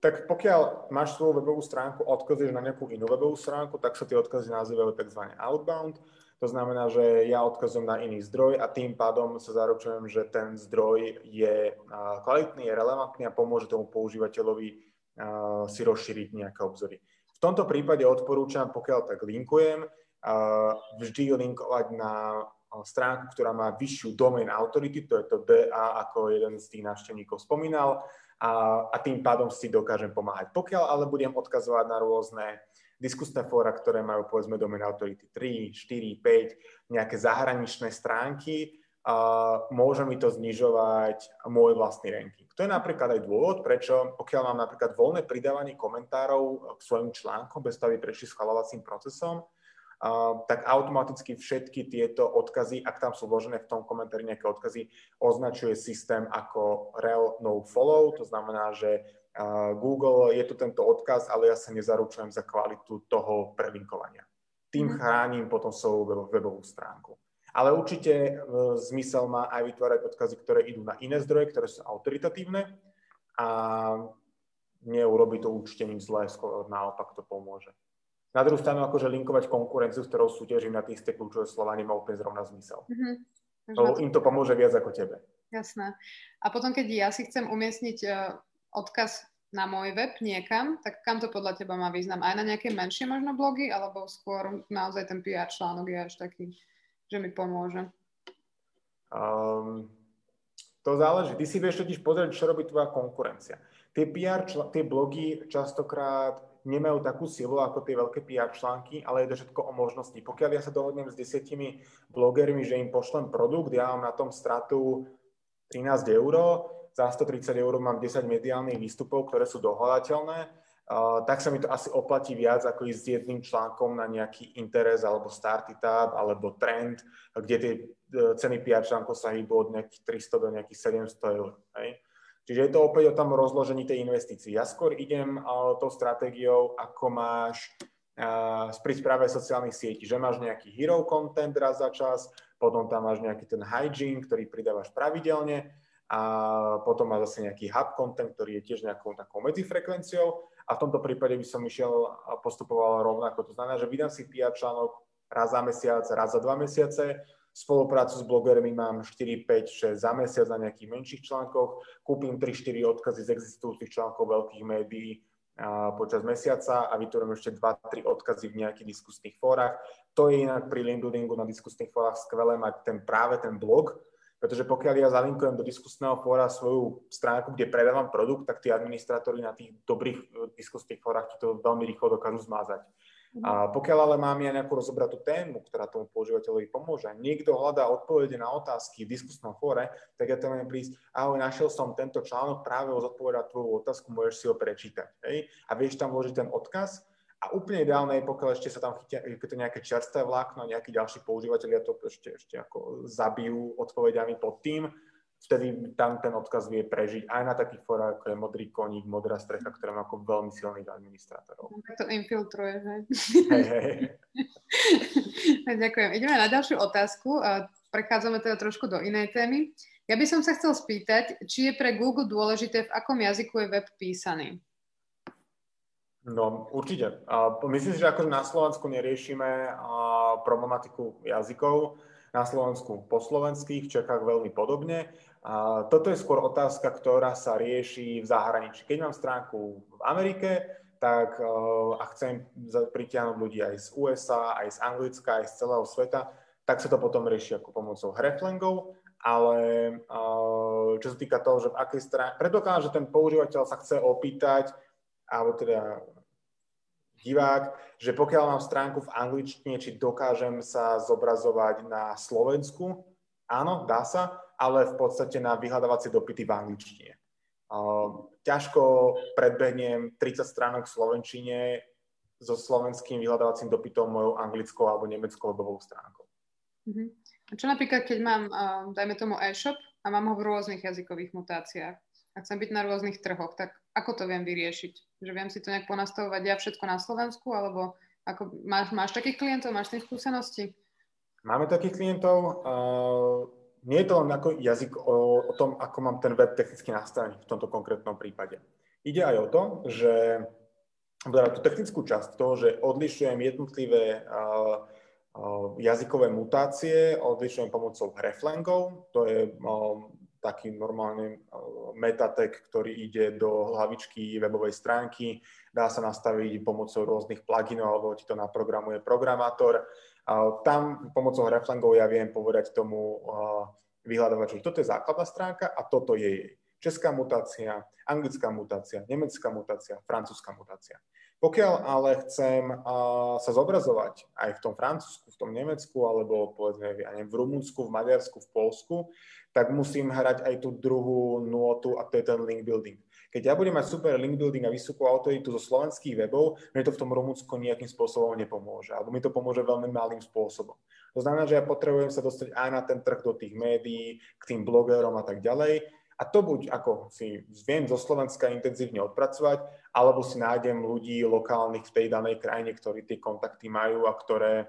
Tak pokiaľ máš svoju webovú stránku odkazuješ na nejakú inú webovú stránku, tak sa tie odkazy nazývajú tzv. outbound. To znamená, že ja odkazujem na iný zdroj a tým pádom sa zaručujem, že ten zdroj je kvalitný, je relevantný a pomôže tomu používateľovi si rozšíriť nejaké obzory. V tomto prípade odporúčam, pokiaľ tak linkujem, vždy linkovať na stránku, ktorá má vyššiu domain authority, to je to DA, ako jeden z tých návštevníkov spomínal, a, a tým pádom si dokážem pomáhať. Pokiaľ ale budem odkazovať na rôzne diskusné fóra, ktoré majú povedzme domain authority 3, 4, 5, nejaké zahraničné stránky, a môže mi to znižovať môj vlastný ranking. To je napríklad aj dôvod, prečo pokiaľ mám napríklad voľné pridávanie komentárov k svojim článkom, bez toho, aby prešli schvalovacím procesom, tak automaticky všetky tieto odkazy, ak tam sú vložené v tom komentári nejaké odkazy, označuje systém ako rel no follow, to znamená, že Google, je tu tento odkaz, ale ja sa nezaručujem za kvalitu toho prelinkovania. Tým mm-hmm. chránim potom svoju webovú stránku. Ale určite e, zmysel má aj vytvárať odkazy, ktoré idú na iné zdroje, ktoré sú autoritatívne a neurobi to určite nič zlé, skôr naopak to pomôže. Na druhú stranu, akože linkovať konkurenciu, s ktorou súťažím na tie isté kľúčové slova, nemá úplne zrovna zmysel. Mm-hmm. Lebo im to pomôže viac ako tebe. Jasné. A potom, keď ja si chcem umiestniť uh, odkaz na môj web niekam, tak kam to podľa teba má význam? Aj na nejaké menšie možno blogy, alebo skôr naozaj ten PR článok je až taký, že mi pomôže? Um, to záleží. Ty si vieš totiž pozrieť, čo robí tvoja konkurencia. Tie PR, čl- tie blogy častokrát nemajú takú silu ako tie veľké PR články, ale je to všetko o možnosti. Pokiaľ ja sa dohodnem s desiatimi blogermi, že im pošlem produkt, ja mám na tom stratu 13 eur, za 130 eur mám 10 mediálnych výstupov, ktoré sú dohľadateľné, tak sa mi to asi oplatí viac, ako ísť s jedným článkom na nejaký interes alebo startup alebo trend, kde tie uh, ceny PR článkov sa hýbu od nejakých 300 do nejakých 700 eur. Hej. Čiže je to opäť o tom rozložení tej investície. Ja skôr idem uh, tou stratégiou, ako máš uh, pri správe sociálnych sietí, že máš nejaký hero content raz za čas, potom tam máš nejaký ten hygiene, ktorý pridávaš pravidelne a potom má zase nejaký hub content, ktorý je tiež nejakou takou medzifrekvenciou a v tomto prípade by som išiel a postupoval rovnako. To znamená, že vydám si PR článok raz za mesiac, raz za dva mesiace, spoluprácu s blogermi mám 4, 5, 6 za mesiac na nejakých menších článkoch, kúpim 3-4 odkazy z existujúcich článkov veľkých médií počas mesiaca a vytvorím ešte 2-3 odkazy v nejakých diskusných fórach. To je inak pri link buildingu na diskusných fórach skvelé mať ten práve ten blog, pretože pokiaľ ja zalinkujem do diskusného fóra svoju stránku, kde predávam produkt, tak tí administratóri na tých dobrých eh, diskusných fórach to veľmi rýchlo dokážu zmázať. Mhm. A pokiaľ ale mám ja nejakú rozobratú tému, ktorá tomu používateľovi pomôže, niekto hľadá odpovede na otázky v diskusnom fóre, tak ja to viem prísť, ahoj, našiel som tento článok, práve ho zodpovedať tvoju otázku, môžeš si ho prečítať. Hej? A vieš tam vložiť ten odkaz a úplne ideálne je, pokiaľ ešte sa tam chytia to nejaké čerstvé vlákno, nejakí ďalší používateľia to ešte, ešte ako zabijú odpovediami pod tým, vtedy tam ten odkaz vie prežiť aj na takých fórach, ako je modrý koník, modrá strecha, ktoré má ako veľmi silných administrátorov. Tak to infiltruje, že? Hej, hej. [LAUGHS] Ďakujem. Ideme na ďalšiu otázku. Prechádzame teda trošku do inej témy. Ja by som sa chcel spýtať, či je pre Google dôležité, v akom jazyku je web písaný? No, určite. myslím si, že akože na Slovensku neriešime problematiku jazykov. Na Slovensku po slovensky, v Čechách veľmi podobne. A toto je skôr otázka, ktorá sa rieši v zahraničí. Keď mám stránku v Amerike, tak a chcem pritiahnuť ľudí aj z USA, aj z Anglicka, aj z celého sveta, tak sa to potom rieši ako pomocou hreflangov, ale čo sa týka toho, že v akej strane, predpokladám, že ten používateľ sa chce opýtať, alebo teda divák, že pokiaľ mám stránku v angličtine, či dokážem sa zobrazovať na Slovensku, áno, dá sa, ale v podstate na vyhľadávacie dopity v angličtine. ťažko predbehnem 30 stránok v Slovenčine so slovenským vyhľadávacím dopytom mojou anglickou alebo nemeckou webovou stránkou. Uh-huh. A čo napríklad, keď mám, dajme tomu e-shop a mám ho v rôznych jazykových mutáciách a chcem byť na rôznych trhoch, tak ako to viem vyriešiť? Že viem si to nejak ponastavovať ja všetko na Slovensku, alebo ako, máš, máš takých klientov, máš tým skúsenosti? Máme takých klientov. Uh, nie je to len ako jazyk o, o tom, ako mám ten web technicky nastavený v tomto konkrétnom prípade. Ide aj o to, že tú technickú časť toho, že odlišujem jednotlivé uh, uh, jazykové mutácie, odlišujem pomocou reflangov, to je uh, taký normálny uh, metatek, ktorý ide do hlavičky webovej stránky, dá sa nastaviť pomocou rôznych pluginov, alebo ti to naprogramuje programátor. Tam pomocou reflangov ja viem povedať tomu vyhľadávaču, že toto je základná stránka a toto je jej. Česká mutácia, anglická mutácia, nemecká mutácia, francúzska mutácia. Pokiaľ ale chcem sa zobrazovať aj v tom Francúzsku, v tom Nemecku, alebo povedzme ja neviem, v Rumunsku, v Maďarsku, v Polsku, tak musím hrať aj tú druhú nôtu a to je ten link building. Keď ja budem mať super link building a vysokú autoritu zo slovenských webov, mne to v tom Rumunsku nejakým spôsobom nepomôže, alebo mi to pomôže veľmi malým spôsobom. To znamená, že ja potrebujem sa dostať aj na ten trh do tých médií, k tým blogerom a tak ďalej. A to buď ako si viem zo Slovenska intenzívne odpracovať, alebo si nájdem ľudí lokálnych v tej danej krajine, ktorí tie kontakty majú a ktoré,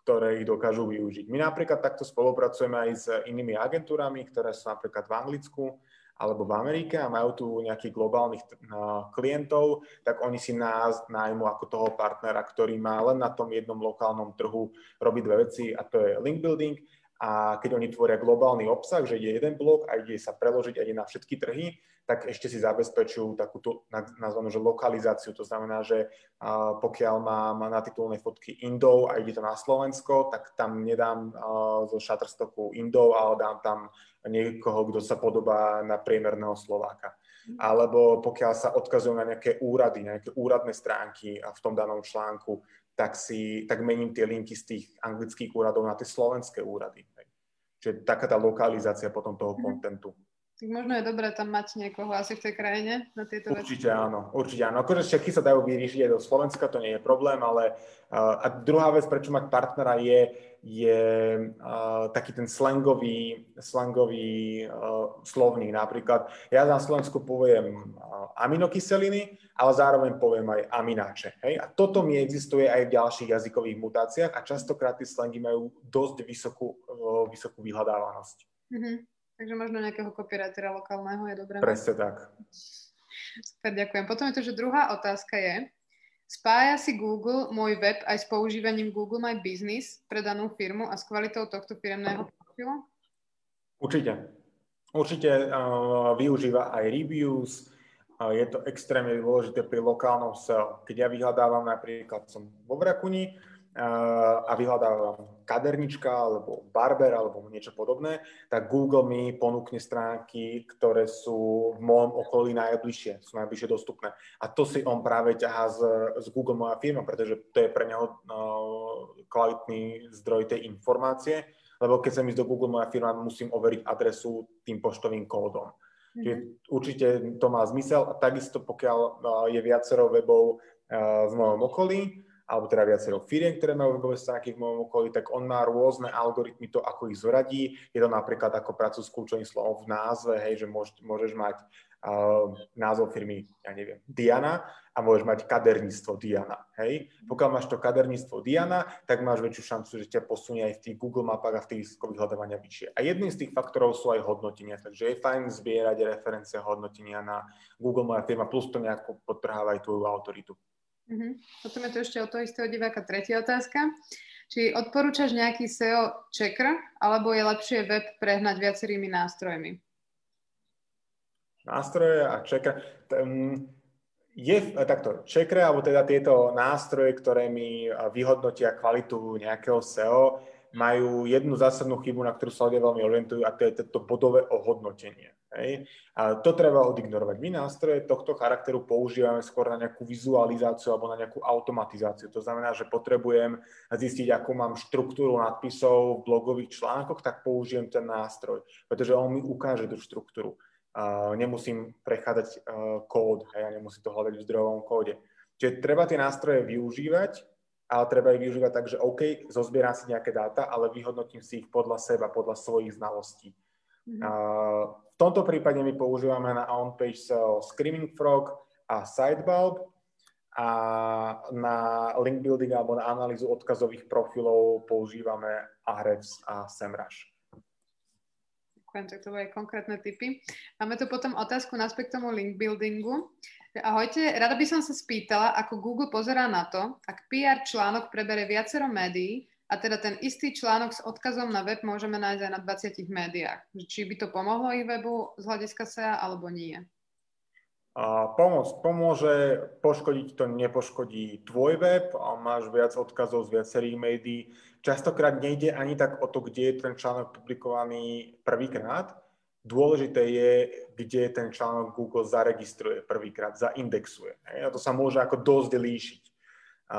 ktoré ich dokážu využiť. My napríklad takto spolupracujeme aj s inými agentúrami, ktoré sú napríklad v Anglicku, alebo v Amerike a majú tu nejakých globálnych klientov, tak oni si nás nájmu ako toho partnera, ktorý má len na tom jednom lokálnom trhu robiť dve veci a to je link building a keď oni tvoria globálny obsah, že ide jeden blok a ide sa preložiť aj na všetky trhy, tak ešte si zabezpečujú takúto nazvanú, že lokalizáciu. To znamená, že pokiaľ mám na titulnej fotky Indov a ide to na Slovensko, tak tam nedám zo Shutterstocku Indov, ale dám tam niekoho, kto sa podobá na priemerného Slováka. Mhm. Alebo pokiaľ sa odkazujú na nejaké úrady, na nejaké úradné stránky v tom danom článku, tak, si, tak mením tie linky z tých anglických úradov na tie slovenské úrady. Čiže taká tá lokalizácia potom toho mhm. kontentu. Tak možno je dobré tam mať niekoho asi v tej krajine na tieto určite veci. áno, určite áno. Akože všetky sa dajú vyriešiť aj do Slovenska, to nie je problém, ale uh, a druhá vec, prečo mať partnera je, je uh, taký ten slangový, slangový uh, slovník. Napríklad ja na Slovensku poviem uh, aminokyseliny, ale zároveň poviem aj amináče. Hej? A toto mi existuje aj v ďalších jazykových mutáciách a častokrát tie slangy majú dosť vysokú, uh, vysokú vyhľadávanosť. Mm-hmm. Takže možno nejakého copywritera lokálneho je dobré. Presne tak. Super, ďakujem. Potom je to, že druhá otázka je, spája si Google môj web aj s používaním Google My Business pre danú firmu a s kvalitou tohto firmného profilu? Určite. Určite uh, využíva aj reviews, uh, je to extrémne dôležité pri lokálnom SEO. Keď ja vyhľadávam napríklad, som vo Vrakuni, a vyhľadávam kadernička alebo barber alebo niečo podobné, tak Google mi ponúkne stránky, ktoré sú v môjom okolí najbližšie, sú najbližšie dostupné. A to si on práve ťahá z, z Google moja firma, pretože to je pre neho uh, kvalitný zdroj tej informácie, lebo keď sa mi do Google moja firma, musím overiť adresu tým poštovým kódom. Mm-hmm. Čiže určite to má zmysel a takisto pokiaľ uh, je viacero webov uh, v mojom okolí, alebo teda viacero firiem, ktoré majú webové stránky v mojom okolí, tak on má rôzne algoritmy to, ako ich zoradí. Je to napríklad ako prácu s kľúčovým slovom v názve, hej, že môž, môžeš mať uh, názov firmy, ja neviem, Diana a môžeš mať kaderníctvo Diana, hej. Pokiaľ máš to kaderníctvo Diana, tak máš väčšiu šancu, že ťa posunie aj v tých Google mapách a v tých výsledkoch vyhľadávania vyššie. A jedným z tých faktorov sú aj hodnotenia, takže je fajn zbierať referencie hodnotenia na Google Moja firma, plus to nejako podtrháva aj tvoju autoritu. Uh-huh. Potom je tu ešte od toho istého diváka tretia otázka. Či odporúčaš nejaký SEO checker, alebo je lepšie web prehnať viacerými nástrojmi? Nástroje a checker. Je takto, checker, alebo teda tieto nástroje, ktoré mi vyhodnotia kvalitu nejakého SEO, majú jednu zásadnú chybu, na ktorú sa ľudia veľmi orientujú, a to je to bodové ohodnotenie. Hej. A to treba odignorovať. My nástroje tohto charakteru používame skôr na nejakú vizualizáciu alebo na nejakú automatizáciu. To znamená, že potrebujem zistiť, akú mám štruktúru nadpisov v blogových článkoch, tak použijem ten nástroj, pretože on mi ukáže tú štruktúru. Uh, nemusím prechádzať uh, kód, hej, ja nemusím to hľadať v zdrojovom kóde. Čiže treba tie nástroje využívať, ale treba ich využívať tak, že OK, zozbieram si nejaké dáta, ale vyhodnotím si ich podľa seba, podľa svojich znalostí. Mm-hmm. Uh, v tomto prípade my používame na on-page SEO Screaming Frog a Sidebulb a na link building alebo na analýzu odkazových profilov používame Ahrefs a SEMrush. Ďakujem, tak to boli konkrétne typy. Máme tu potom otázku na k tomu link buildingu. Ahojte, rada by som sa spýtala, ako Google pozerá na to, ak PR článok prebere viacero médií, a teda ten istý článok s odkazom na web môžeme nájsť aj na 20 médiách. Či by to pomohlo ich webu z hľadiska SEA alebo nie? A pomoc, pomôže, poškodiť to nepoškodí tvoj web, a máš viac odkazov z viacerých médií. Častokrát nejde ani tak o to, kde je ten článok publikovaný prvýkrát. Dôležité je, kde ten článok Google zaregistruje prvýkrát, zaindexuje. A to sa môže ako dosť líšiť. A,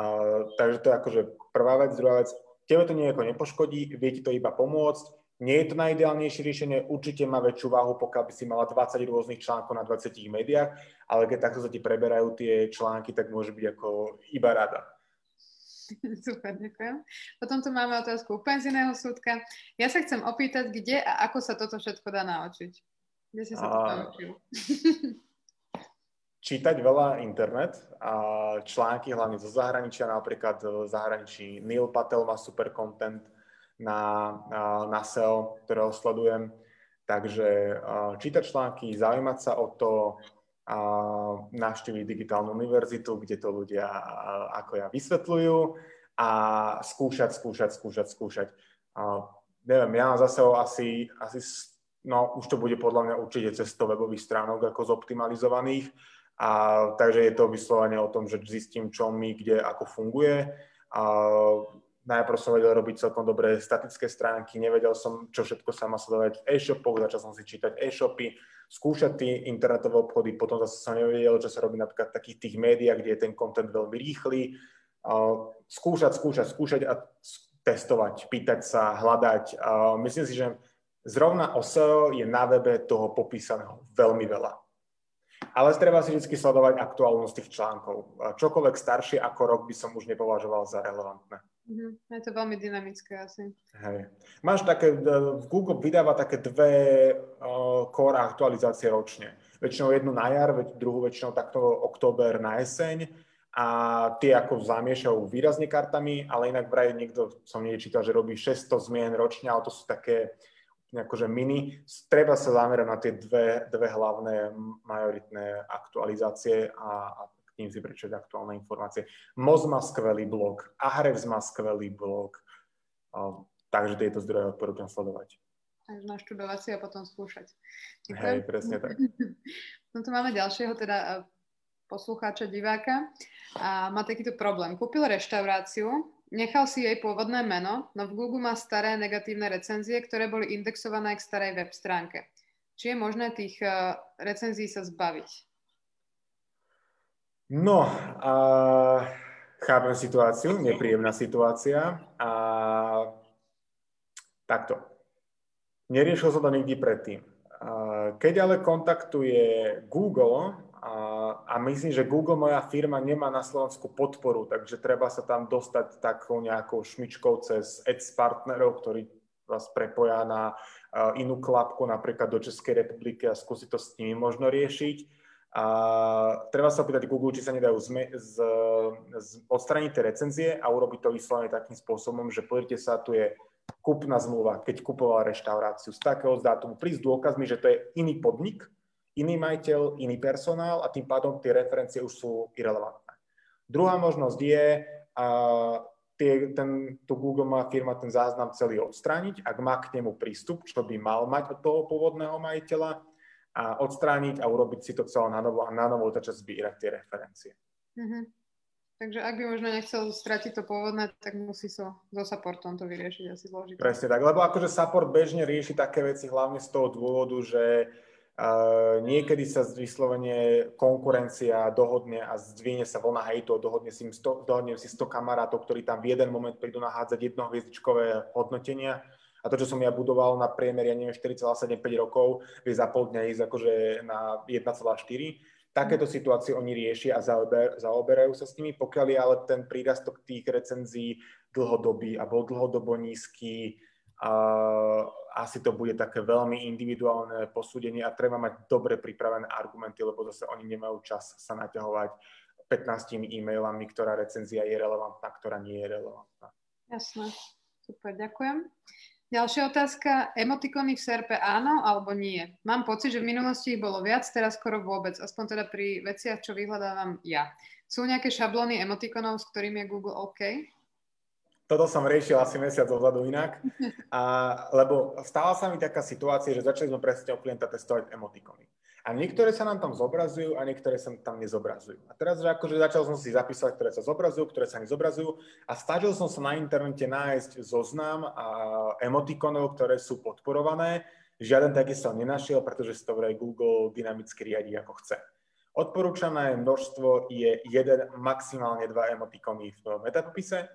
takže to je akože prvá vec. Druhá vec, tebe to nejako nepoškodí, vie ti to iba pomôcť. Nie je to najideálnejšie riešenie, určite má väčšiu váhu, pokiaľ by si mala 20 rôznych článkov na 20 médiách, ale keď takto sa ti preberajú tie články, tak môže byť ako iba rada. [LAUGHS] Super, ďakujem. Potom tu máme otázku úplne z iného súdka. Ja sa chcem opýtať, kde a ako sa toto všetko dá naučiť. Kde si sa to naučil? [LAUGHS] čítať veľa internet a články hlavne zo zahraničia, napríklad v zahraničí Neil Patel má super content na, na SEO, ktorého sledujem. Takže čítať články, zaujímať sa o to, navštíviť digitálnu univerzitu, kde to ľudia ako ja vysvetľujú a skúšať, skúšať, skúšať, skúšať. Neviem, ja zase asi, asi no už to bude podľa mňa určite cez 100 webových stránok ako zoptimalizovaných a takže je to vyslovene o tom, že zistím, čo mi kde ako funguje. A najprv som vedel robiť celkom dobré statické stránky, nevedel som, čo všetko sa má sledovať v e-shopoch, začal som si čítať e-shopy, skúšať tie internetové obchody, potom zase som nevedel, čo sa robí napríklad v takých tých médiách, kde je ten content veľmi rýchly. Skúšať, skúšať, skúšať a testovať, pýtať sa, hľadať. Myslím si, že zrovna o SEO je na webe toho popísaného veľmi veľa ale treba si vždy sledovať aktuálnosť tých článkov. Čokoľvek staršie ako rok by som už nepovažoval za relevantné. Mm-hmm. Je to veľmi dynamické asi. Hej. Máš také, v Google vydáva také dve uh, aktualizácie ročne. Väčšinou jednu na jar, druhú väčšinou takto október na jeseň a tie ako zamiešajú výrazne kartami, ale inak vraj niekto som nečítal, že robí 600 zmien ročne, ale to sú také akože mini. Treba sa zamerať na tie dve, dve hlavné majoritné aktualizácie a, a k ním si prečítať aktuálne informácie. Moz má skvelý blog, Ahrefs má skvelý blog, takže tieto zdroje odporúčam sledovať. Takže naštudovať si a potom skúšať. Hej, presne tak. [LAUGHS] No tu máme ďalšieho teda e, poslucháča, diváka a má takýto problém. Kúpil reštauráciu, Nechal si jej pôvodné meno, no v Google má staré negatívne recenzie, ktoré boli indexované k starej web stránke. Či je možné tých uh, recenzií sa zbaviť? No, uh, chápem situáciu, nepríjemná situácia. A takto. Neriešil som to nikdy predtým. Keď ale kontaktuje Google a, a myslím, že Google, moja firma, nemá na Slovensku podporu, takže treba sa tam dostať takou nejakou šmičkou cez ads partnerov, ktorí vás prepoja na inú klapku, napríklad do Českej republiky a skúsiť to s nimi možno riešiť. A treba sa opýtať Google, či sa nedajú zme, z, z, odstraniť tie recenzie a urobiť to vyslovene takým spôsobom, že pozrite sa, tu je kúpna zmluva, keď kupoval reštauráciu z takého dátumu, prísť dôkazmi, že to je iný podnik, iný majiteľ, iný personál a tým pádom tie referencie už sú irrelevantné. Druhá možnosť je a tie, ten, tu Google má firma ten záznam celý odstrániť, ak má k nemu prístup, čo by mal mať od toho pôvodného majiteľa, a odstrániť a urobiť si to celé na novo a na novo začať zbierať tie referencie. Mm-hmm. Takže ak by možno nechcel stratiť to pôvodné, tak musí so, so supportom to vyriešiť asi zložité. Presne tak, lebo akože support bežne rieši také veci hlavne z toho dôvodu, že Uh, niekedy sa vyslovene konkurencia dohodne a zdvihne sa vlna hejtu, dohodne si, sto, dohodne si 100 kamarátov, ktorí tam v jeden moment prídu nahádzať jednohviezdičkové hodnotenia a to, čo som ja budoval na priemer, ja neviem, 4,75 rokov, vie za pol dňa ísť akože na 1,4. Takéto situácie oni riešia a zaober, zaoberajú sa s nimi, pokiaľ je ale ten prírastok tých recenzií dlhodobý a bol dlhodobo nízky, a asi to bude také veľmi individuálne posúdenie a treba mať dobre pripravené argumenty, lebo zase oni nemajú čas sa naťahovať 15 e-mailami, ktorá recenzia je relevantná, ktorá nie je relevantná. Jasné, super, ďakujem. Ďalšia otázka. Emotikony v SERPE áno alebo nie? Mám pocit, že v minulosti ich bolo viac, teraz skoro vôbec. Aspoň teda pri veciach, čo vyhľadávam ja. Sú nejaké šablóny emotikonov, s ktorými je Google OK? toto som riešil asi mesiac dozadu inak, [LAUGHS] a, lebo stala sa mi taká situácia, že začali sme presne o klienta testovať emotikony. A niektoré sa nám tam zobrazujú a niektoré sa tam nezobrazujú. A teraz, že akože začal som si zapísať, ktoré sa zobrazujú, ktoré sa nezobrazujú a snažil som sa na internete nájsť zoznam a emotikonov, ktoré sú podporované. Žiaden taký som nenašiel, pretože si to vraj Google dynamicky riadi ako chce. Odporúčané množstvo je jeden, maximálne dva emotikony v metapopise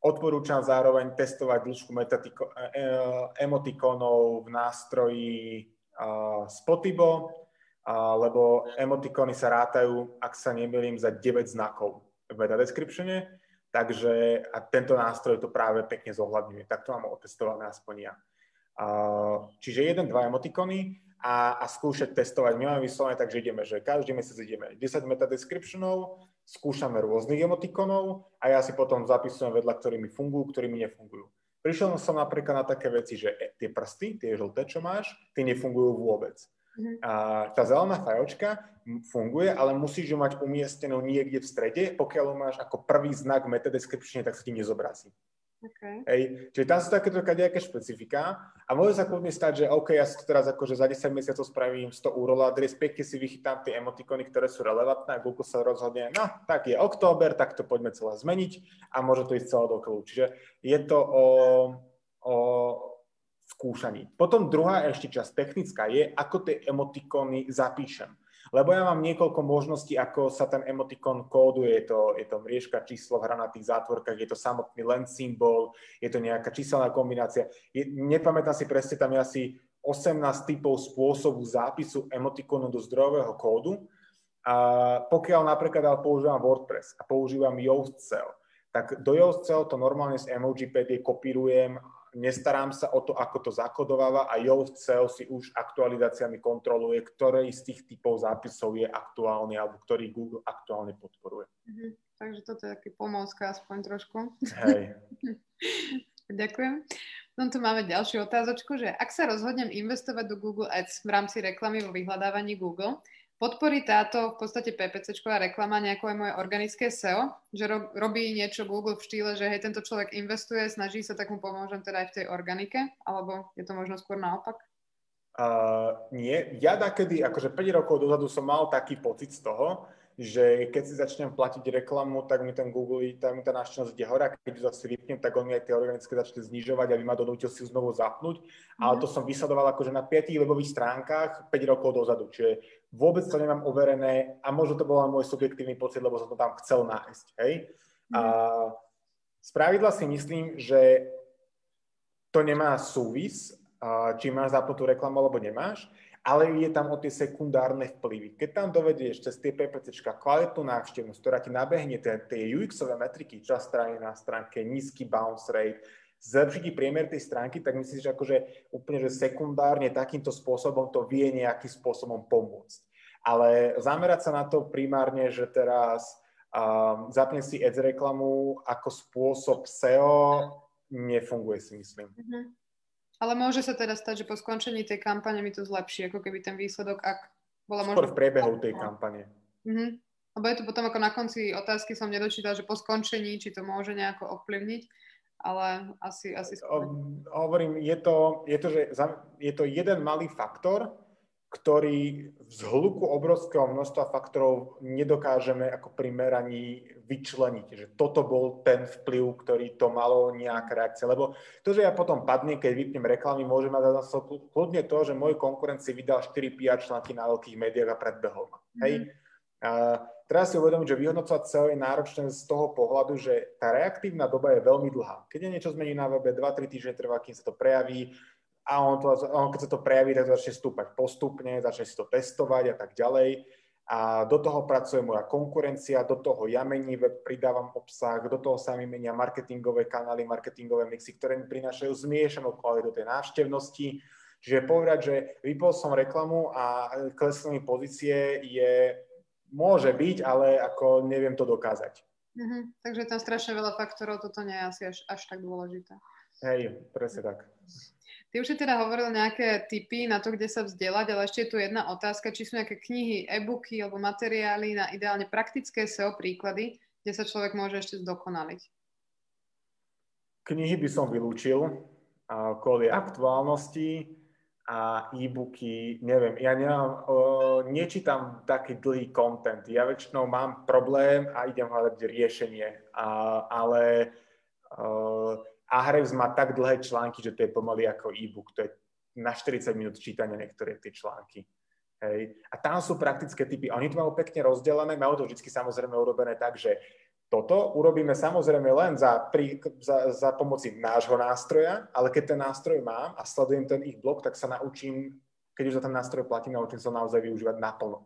Odporúčam zároveň testovať dĺžku e, e, emotikonov v nástroji Spotibo, lebo emotikony sa rátajú, ak sa nemýlim, za 9 znakov v meta descriptione, takže a tento nástroj to práve pekne zohľadňuje. Tak to mám otestované aspoň ja. Čiže jeden, dva emotikony a, a skúšať testovať. My máme vyslovene tak, že ideme, že každý mesiac ideme 10 metadescriptionov, skúšame rôznych emotikonov a ja si potom zapisujem vedľa, ktorými fungujú, ktorými nefungujú. Prišiel som napríklad na také veci, že tie prsty, tie žlté, čo máš, tie nefungujú vôbec. Mm-hmm. A tá zelená fajočka funguje, ale musíš ju mať umiestnenú niekde v strede. Pokiaľ ju máš ako prvý znak metadescription, tak sa ti nezobrazí. Okay. Hej. Čiže tam sú takéto nejaké špecifika a môže sa kľudne stať, že OK, ja si to teraz akože za 10 mesiacov spravím 100 URL adres, pekne si vychytám tie emotikony, ktoré sú relevantné a Google sa rozhodne, no tak je október, tak to poďme celé zmeniť a môže to ísť celé do kľú. Čiže je to o, o skúšaní. Potom druhá ešte časť technická je, ako tie emotikony zapíšem. Lebo ja mám niekoľko možností, ako sa ten emotikon kóduje. Je to, je to mriežka, číslo v hranatých zátvorkách, je to samotný len symbol, je to nejaká číselná kombinácia. Je, nepamätám si presne, tam je asi 18 typov spôsobu zápisu emotikonu do zdrojového kódu. A pokiaľ napríklad ale používam WordPress a používam Yoast Cell, tak do Yoast Cell to normálne z Emojipedie kopírujem nestarám sa o to, ako to zakodováva a Yoast Cell si už aktualizáciami kontroluje, ktorý z tých typov zápisov je aktuálny alebo ktorý Google aktuálne podporuje. Mm-hmm. Takže toto je taký pomôcka aspoň trošku. Hej. [LAUGHS] Ďakujem. Potom tu máme ďalšiu otázočku, že ak sa rozhodnem investovať do Google Ads v rámci reklamy vo vyhľadávaní Google, Podporí táto v podstate PPCčková reklama nejaké moje organické SEO, že ro, robí niečo Google v štýle, že hej, tento človek investuje, snaží sa, tak mu pomôžem teda aj v tej organike, alebo je to možno skôr naopak? Uh, nie. Ja kedy, akože 5 rokov dozadu som mal taký pocit z toho, že keď si začnem platiť reklamu, tak mi ten Google, tak mi tá návštevnosť ide hore a keď ju zase vypnem, tak on mi aj tie organické začne znižovať, aby ma donútil si znovu zapnúť. Mm. Ale to som vysledoval akože na 5 webových stránkach 5 rokov dozadu, čiže vôbec to nemám overené a možno to bol len môj subjektívny pocit, lebo som to tam chcel nájsť. Hej? Mm. A z pravidla si myslím, že to nemá súvis, či máš zapnutú reklamu alebo nemáš ale je tam o tie sekundárne vplyvy. Keď tam dovedieš cez tie PPC kvalitnú návštevnosť, ktorá ti nabehne tie, tie UX-ové metriky, čas strany na stránke, nízky bounce rate, zlepší ti priemer tej stránky, tak myslíš, že akože úplne, že sekundárne takýmto spôsobom to vie nejakým spôsobom pomôcť. Ale zamerať sa na to primárne, že teraz um, zapne si ads reklamu ako spôsob SEO, nefunguje si myslím. Mm-hmm. Ale môže sa teda stať, že po skončení tej kampane mi to zlepší, ako keby ten výsledok, ak bola možno... v priebehu tej kampane. Mhm. Lebo je to potom ako na konci otázky som nedočítal, že po skončení, či to môže nejako ovplyvniť, ale asi... asi skôr... Hovorím, je to, je, to, že je to jeden malý faktor, ktorý z hluku obrovského množstva faktorov nedokážeme ako pri meraní vyčleniť, že toto bol ten vplyv, ktorý to malo nejaká reakcia. Lebo to, že ja potom padnem, keď vypnem reklamy, môže mať za kľudne to, že môj konkurent si vydal 4 PR články na veľkých médiách a predbehol ma. Mm-hmm. Hej? A teraz si uvedomiť, že vyhodnocovať SEO je náročné z toho pohľadu, že tá reaktívna doba je veľmi dlhá. Keď je niečo zmení na webe, 2-3 týždne trvá, kým sa to prejaví, a on, to, on keď sa to prejaví, tak to začne stúpať postupne, začne si to testovať a tak ďalej. A do toho pracuje moja konkurencia, do toho ja mení web, pridávam obsah, do toho sa mi menia marketingové kanály, marketingové mixy, ktoré mi prinášajú zmiešanú kvalitu tej návštevnosti. Čiže povedať, že vypol som reklamu a klesli mi pozície je, môže byť, ale ako neviem to dokázať. Mm-hmm. Takže tam strašne veľa faktorov, toto nie je asi až, až tak dôležité. Hej, presne tak. Ty už si teda hovoril nejaké typy na to, kde sa vzdelať, ale ešte je tu jedna otázka, či sú nejaké knihy, e-booky alebo materiály na ideálne praktické SEO príklady, kde sa človek môže ešte zdokonaliť. Knihy by som vylúčil kvôli aktuálnosti a e-booky, neviem, ja nemám, uh, nečítam taký dlhý content. Ja väčšinou mám problém a idem hľadať riešenie, uh, ale uh, Ahrefs má tak dlhé články, že to je pomaly ako e-book. To je na 40 minút čítania niektoré tie články. Hej. A tam sú praktické typy. Oni to majú pekne rozdelené, majú to vždy samozrejme urobené tak, že toto urobíme samozrejme len za, pri, za, za pomoci nášho nástroja, ale keď ten nástroj mám a sledujem ten ich blog, tak sa naučím, keď už za ten nástroj platím, naučím sa naozaj využívať naplno.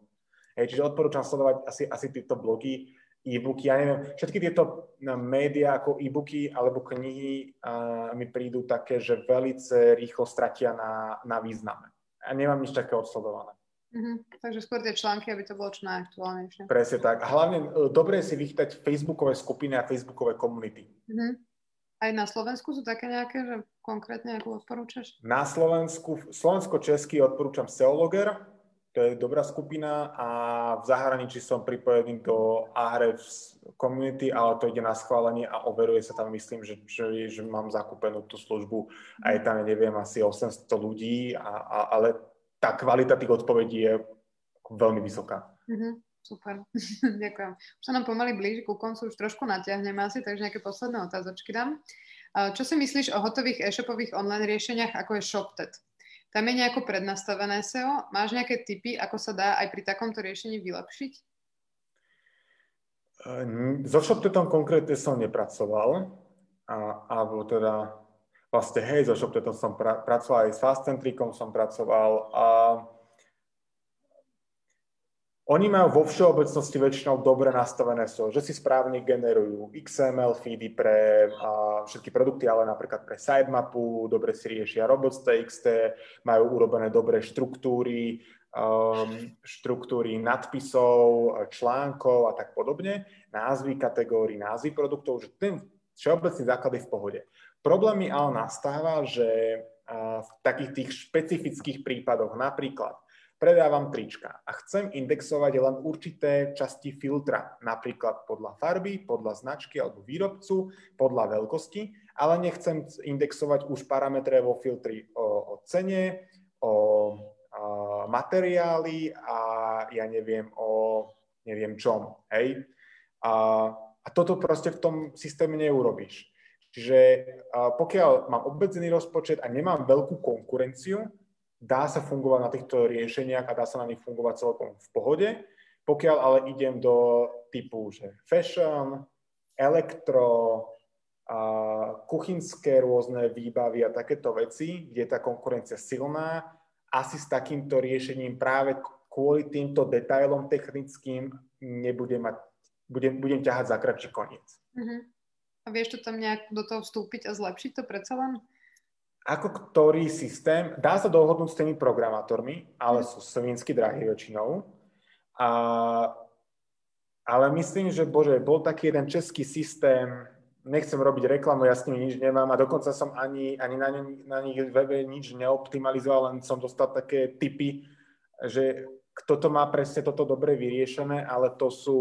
Hej, čiže odporúčam sledovať asi, asi tieto blogy, e-booky, ja neviem, všetky tieto no, médiá ako e-booky alebo knihy uh, mi prídu také, že velice rýchlo stratia na, na význame. a nemám nič také odsledované. Mm-hmm. Takže skôr tie články, aby to bolo čo najaktuálnejšie. Presne tak. A hlavne e, dobre je si vychytať facebookové skupiny a facebookové komunity. Mm-hmm. Aj na Slovensku sú také nejaké, že konkrétne ako odporúčaš? Na Slovensku, slovensko-český odporúčam Seologer, to je dobrá skupina a v zahraničí som pripojený do Ahrefs community, ale to ide na schválenie a overuje sa tam, myslím, že, že, že mám zakúpenú tú službu a je tam, neviem, asi 800 ľudí, a, a, ale tá kvalita tých odpovedí je veľmi vysoká. Mm-hmm. Super, [LAUGHS] ďakujem. Už sa nám pomaly blíži ku koncu, už trošku natiahneme asi, takže nejaké posledné otázočky dám. Čo si myslíš o hotových e-shopových online riešeniach, ako je ShopTet? Tam je nejako prednastavené SEO. Máš nejaké tipy, ako sa dá aj pri takomto riešení vylepšiť? So ShopTetom konkrétne som nepracoval, a, alebo teda vlastne hej, so ShopTetom som pra, pracoval aj s Fastcentricom som pracoval a oni majú vo všeobecnosti väčšinou dobre nastavené SEO, že si správne generujú XML feedy pre a, všetky produkty, ale napríklad pre sitemapu, dobre si riešia robots.txt, majú urobené dobré štruktúry, um, štruktúry nadpisov, článkov a tak podobne, názvy kategórií, názvy produktov, že ten všeobecný základ je v pohode. Problém mi ale nastáva, že v takých tých špecifických prípadoch, napríklad predávam trička a chcem indexovať len určité časti filtra, napríklad podľa farby, podľa značky alebo výrobcu, podľa veľkosti, ale nechcem indexovať už parametre vo filtri o, o cene, o, o materiály a ja neviem o neviem čom, hej. A, a toto proste v tom systéme neurobíš. Čiže pokiaľ mám obmedzený rozpočet a nemám veľkú konkurenciu, dá sa fungovať na týchto riešeniach a dá sa na nich fungovať celkom v pohode. Pokiaľ ale idem do typu, že fashion, elektro, a kuchynské rôzne výbavy a takéto veci, kde je tá konkurencia silná, asi s takýmto riešením práve kvôli týmto detailom technickým nebudem mať, budem, budem ťahať za kratší koniec. Mm-hmm. A vieš to tam nejak do toho vstúpiť a zlepšiť to predsa len? Ako ktorý systém, dá sa dohodnúť s tými programátormi, ale mhm. sú svinsky drahí väčšinou. A, ale myslím, že bože, bol taký jeden český systém, nechcem robiť reklamu, ja s nimi nič nemám a dokonca som ani, ani na, na nich webe nič neoptimalizoval, len som dostal také typy, že kto to má presne toto dobre vyriešené, ale to sú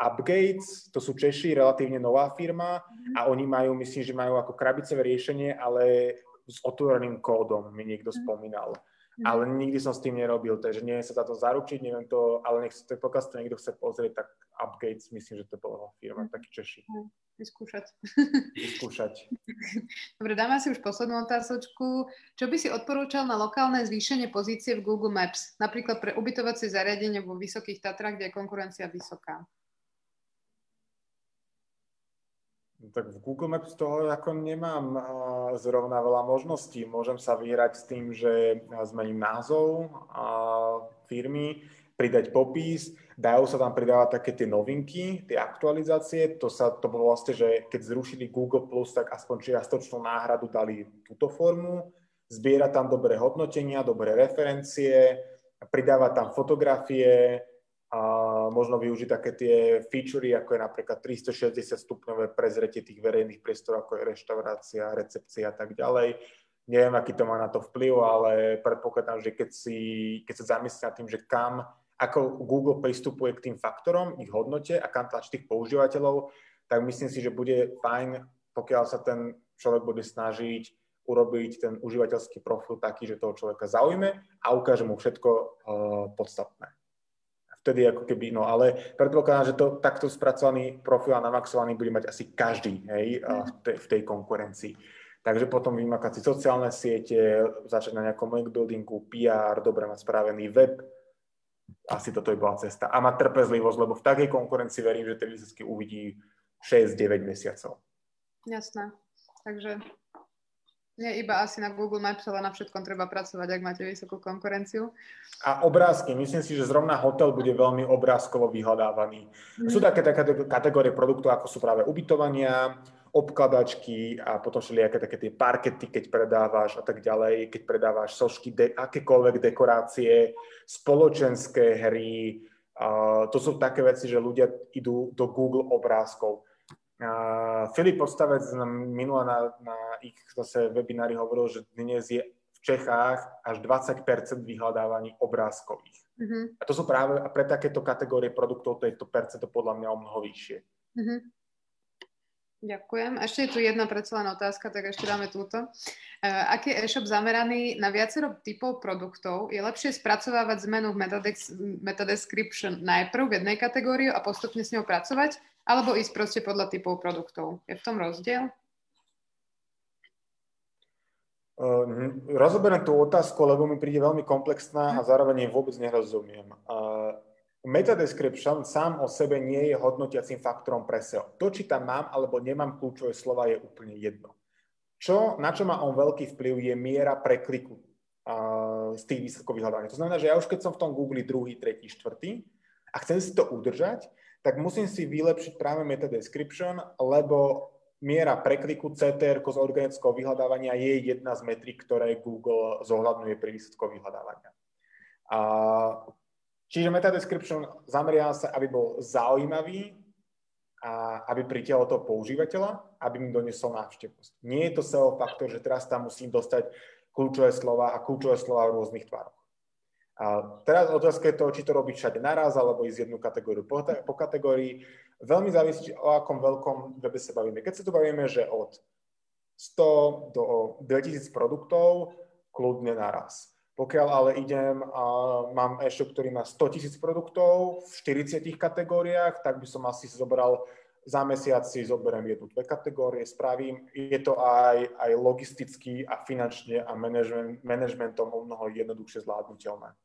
Upgates, to sú Češi, relatívne nová firma mhm. a oni majú, myslím, že majú ako krabicové riešenie, ale s otvoreným kódom, mi niekto mhm. spomínal. Mm. Ale nikdy som s tým nerobil, takže neviem sa za to zaručiť, neviem to, ale nech sa pokiaľ to niekto chce pozrieť, tak Upgates, myslím, že to bola firma, taký Češi. Vyskúšať. [LAUGHS] Vyskúšať. [LAUGHS] Dobre, dáme si už poslednú otázočku. Čo by si odporúčal na lokálne zvýšenie pozície v Google Maps, napríklad pre ubytovacie zariadenie vo Vysokých Tatrách, kde je konkurencia vysoká? Tak v Google Maps toho ako nemám zrovna veľa možností. Môžem sa vyhrať s tým, že zmením názov firmy, pridať popis, dajú sa tam pridávať také tie novinky, tie aktualizácie. To, sa, to bolo vlastne, že keď zrušili Google+, tak aspoň čiastočnú náhradu dali túto formu. Zbiera tam dobré hodnotenia, dobré referencie, pridáva tam fotografie, a možno využiť také tie featurey, ako je napríklad 360 stupňové prezretie tých verejných priestorov, ako je reštaurácia, recepcia a tak ďalej. Neviem, aký to má na to vplyv, ale predpokladám, že keď, si, keď sa zamyslí nad tým, že kam, ako Google pristupuje k tým faktorom, ich hodnote a kam tlačí tých používateľov, tak myslím si, že bude fajn, pokiaľ sa ten človek bude snažiť urobiť ten užívateľský profil taký, že toho človeka zaujme a ukáže mu všetko uh, podstatné vtedy ako keby, no ale predpokladám, že to takto spracovaný profil a namaxovaný bude mať asi každý hej, v, tej, v tej konkurencii. Takže potom vymakať si sociálne siete, začať na nejakom link buildingu, PR, dobre mať spravený web, asi toto by bola cesta. A mať trpezlivosť, lebo v takej konkurencii verím, že tie výsledky uvidí 6-9 mesiacov. Jasné. Takže nie iba asi na Google Maps, ale na všetkom treba pracovať, ak máte vysokú konkurenciu. A obrázky. Myslím si, že zrovna hotel bude veľmi obrázkovo vyhľadávaný. Mm. Sú také, také kategórie produktov, ako sú práve ubytovania, obkladačky a potom všelijaké také tie parkety, keď predávaš a tak ďalej, keď predávaš sošky, de- akékoľvek dekorácie, spoločenské hry. Uh, to sú také veci, že ľudia idú do Google obrázkov. Filip Podstavec minule na, na ich zase webinári hovoril, že dnes je v Čechách až 20% vyhľadávaní obrázkových. Uh-huh. A to sú práve pre takéto kategórie produktov, to je to percento podľa mňa o mnoho vyššie. Uh-huh. Ďakujem. Ešte je tu jedna predsa len otázka, tak ešte dáme túto. Uh, ak je e-shop zameraný na viacero typov produktov, je lepšie spracovávať zmenu v metadescription najprv v jednej kategórii a postupne s ňou pracovať, alebo ísť proste podľa typov produktov? Je v tom rozdiel? Uh, rozoberiem tú otázku, lebo mi príde veľmi komplexná a zároveň jej vôbec nerozumiem. Uh, Meta description sám o sebe nie je hodnotiacím faktorom pre SEO. To, či tam mám alebo nemám kľúčové slova, je úplne jedno. Čo, na čo má on veľký vplyv, je miera prekliku uh, z tých výsledkov vyhľadania. To znamená, že ja už keď som v tom Google druhý, tretí, štvrtý a chcem si to udržať, tak musím si vylepšiť práve meta description, lebo miera prekliku CTR z organického vyhľadávania je jedna z metrik, ktoré Google zohľadňuje pri výsledkoch vyhľadávania. A Čiže meta description zameria sa, aby bol zaujímavý a aby pritiahol toho používateľa, aby mi donesol návštevnosť. Nie je to SEO faktor, že teraz tam musím dostať kľúčové slova a kľúčové slova v rôznych tvároch. A teraz otázka je toho, či to robiť všade naraz, alebo ísť jednu kategóriu po, po kategórii. Veľmi závisí, o akom veľkom webe sa bavíme. Keď sa tu bavíme, že od 100 do 2000 produktov, kľudne naraz. Pokiaľ ale idem a mám e-shop, ktorý má 100 tisíc produktov v 40 kategóriách, tak by som asi zobral za mesiac si zoberiem jednu, dve kategórie, spravím. Je to aj, aj logisticky a finančne a management, managementom o mnoho jednoduchšie zvládnutelné.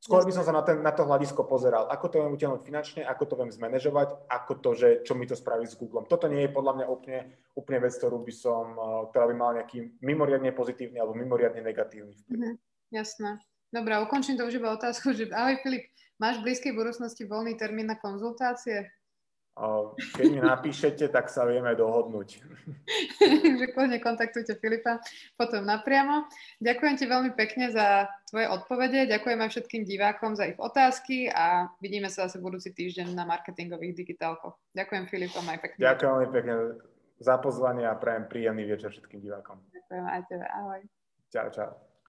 Skôr by som sa na, ten, na to hľadisko pozeral, ako to viem utiahnuť finančne, ako to viem zmanéžovať, ako to, že čo mi to spraví s Googlem. Toto nie je podľa mňa úplne, úplne vec, ktorú by som, ktorá by mala nejaký mimoriadne pozitívny alebo mimoriadne negatívny vplyv. Mm-hmm. Jasné. Dobre, ukončím to už iba otázku, že ahoj Filip, máš v blízkej budúcnosti voľný termín na konzultácie? Keď mi napíšete, tak sa vieme dohodnúť. [LAUGHS] že kľudne kontaktujte Filipa potom napriamo. Ďakujem ti veľmi pekne za tvoje odpovede, ďakujem aj všetkým divákom za ich otázky a vidíme sa zase budúci týždeň na marketingových digitálkoch. Ďakujem Filipom aj pekne. Ďakujem veľmi pekne za pozvanie a prajem príjemný večer všetkým divákom. Ďakujem aj tebe, ahoj. Čau, čau.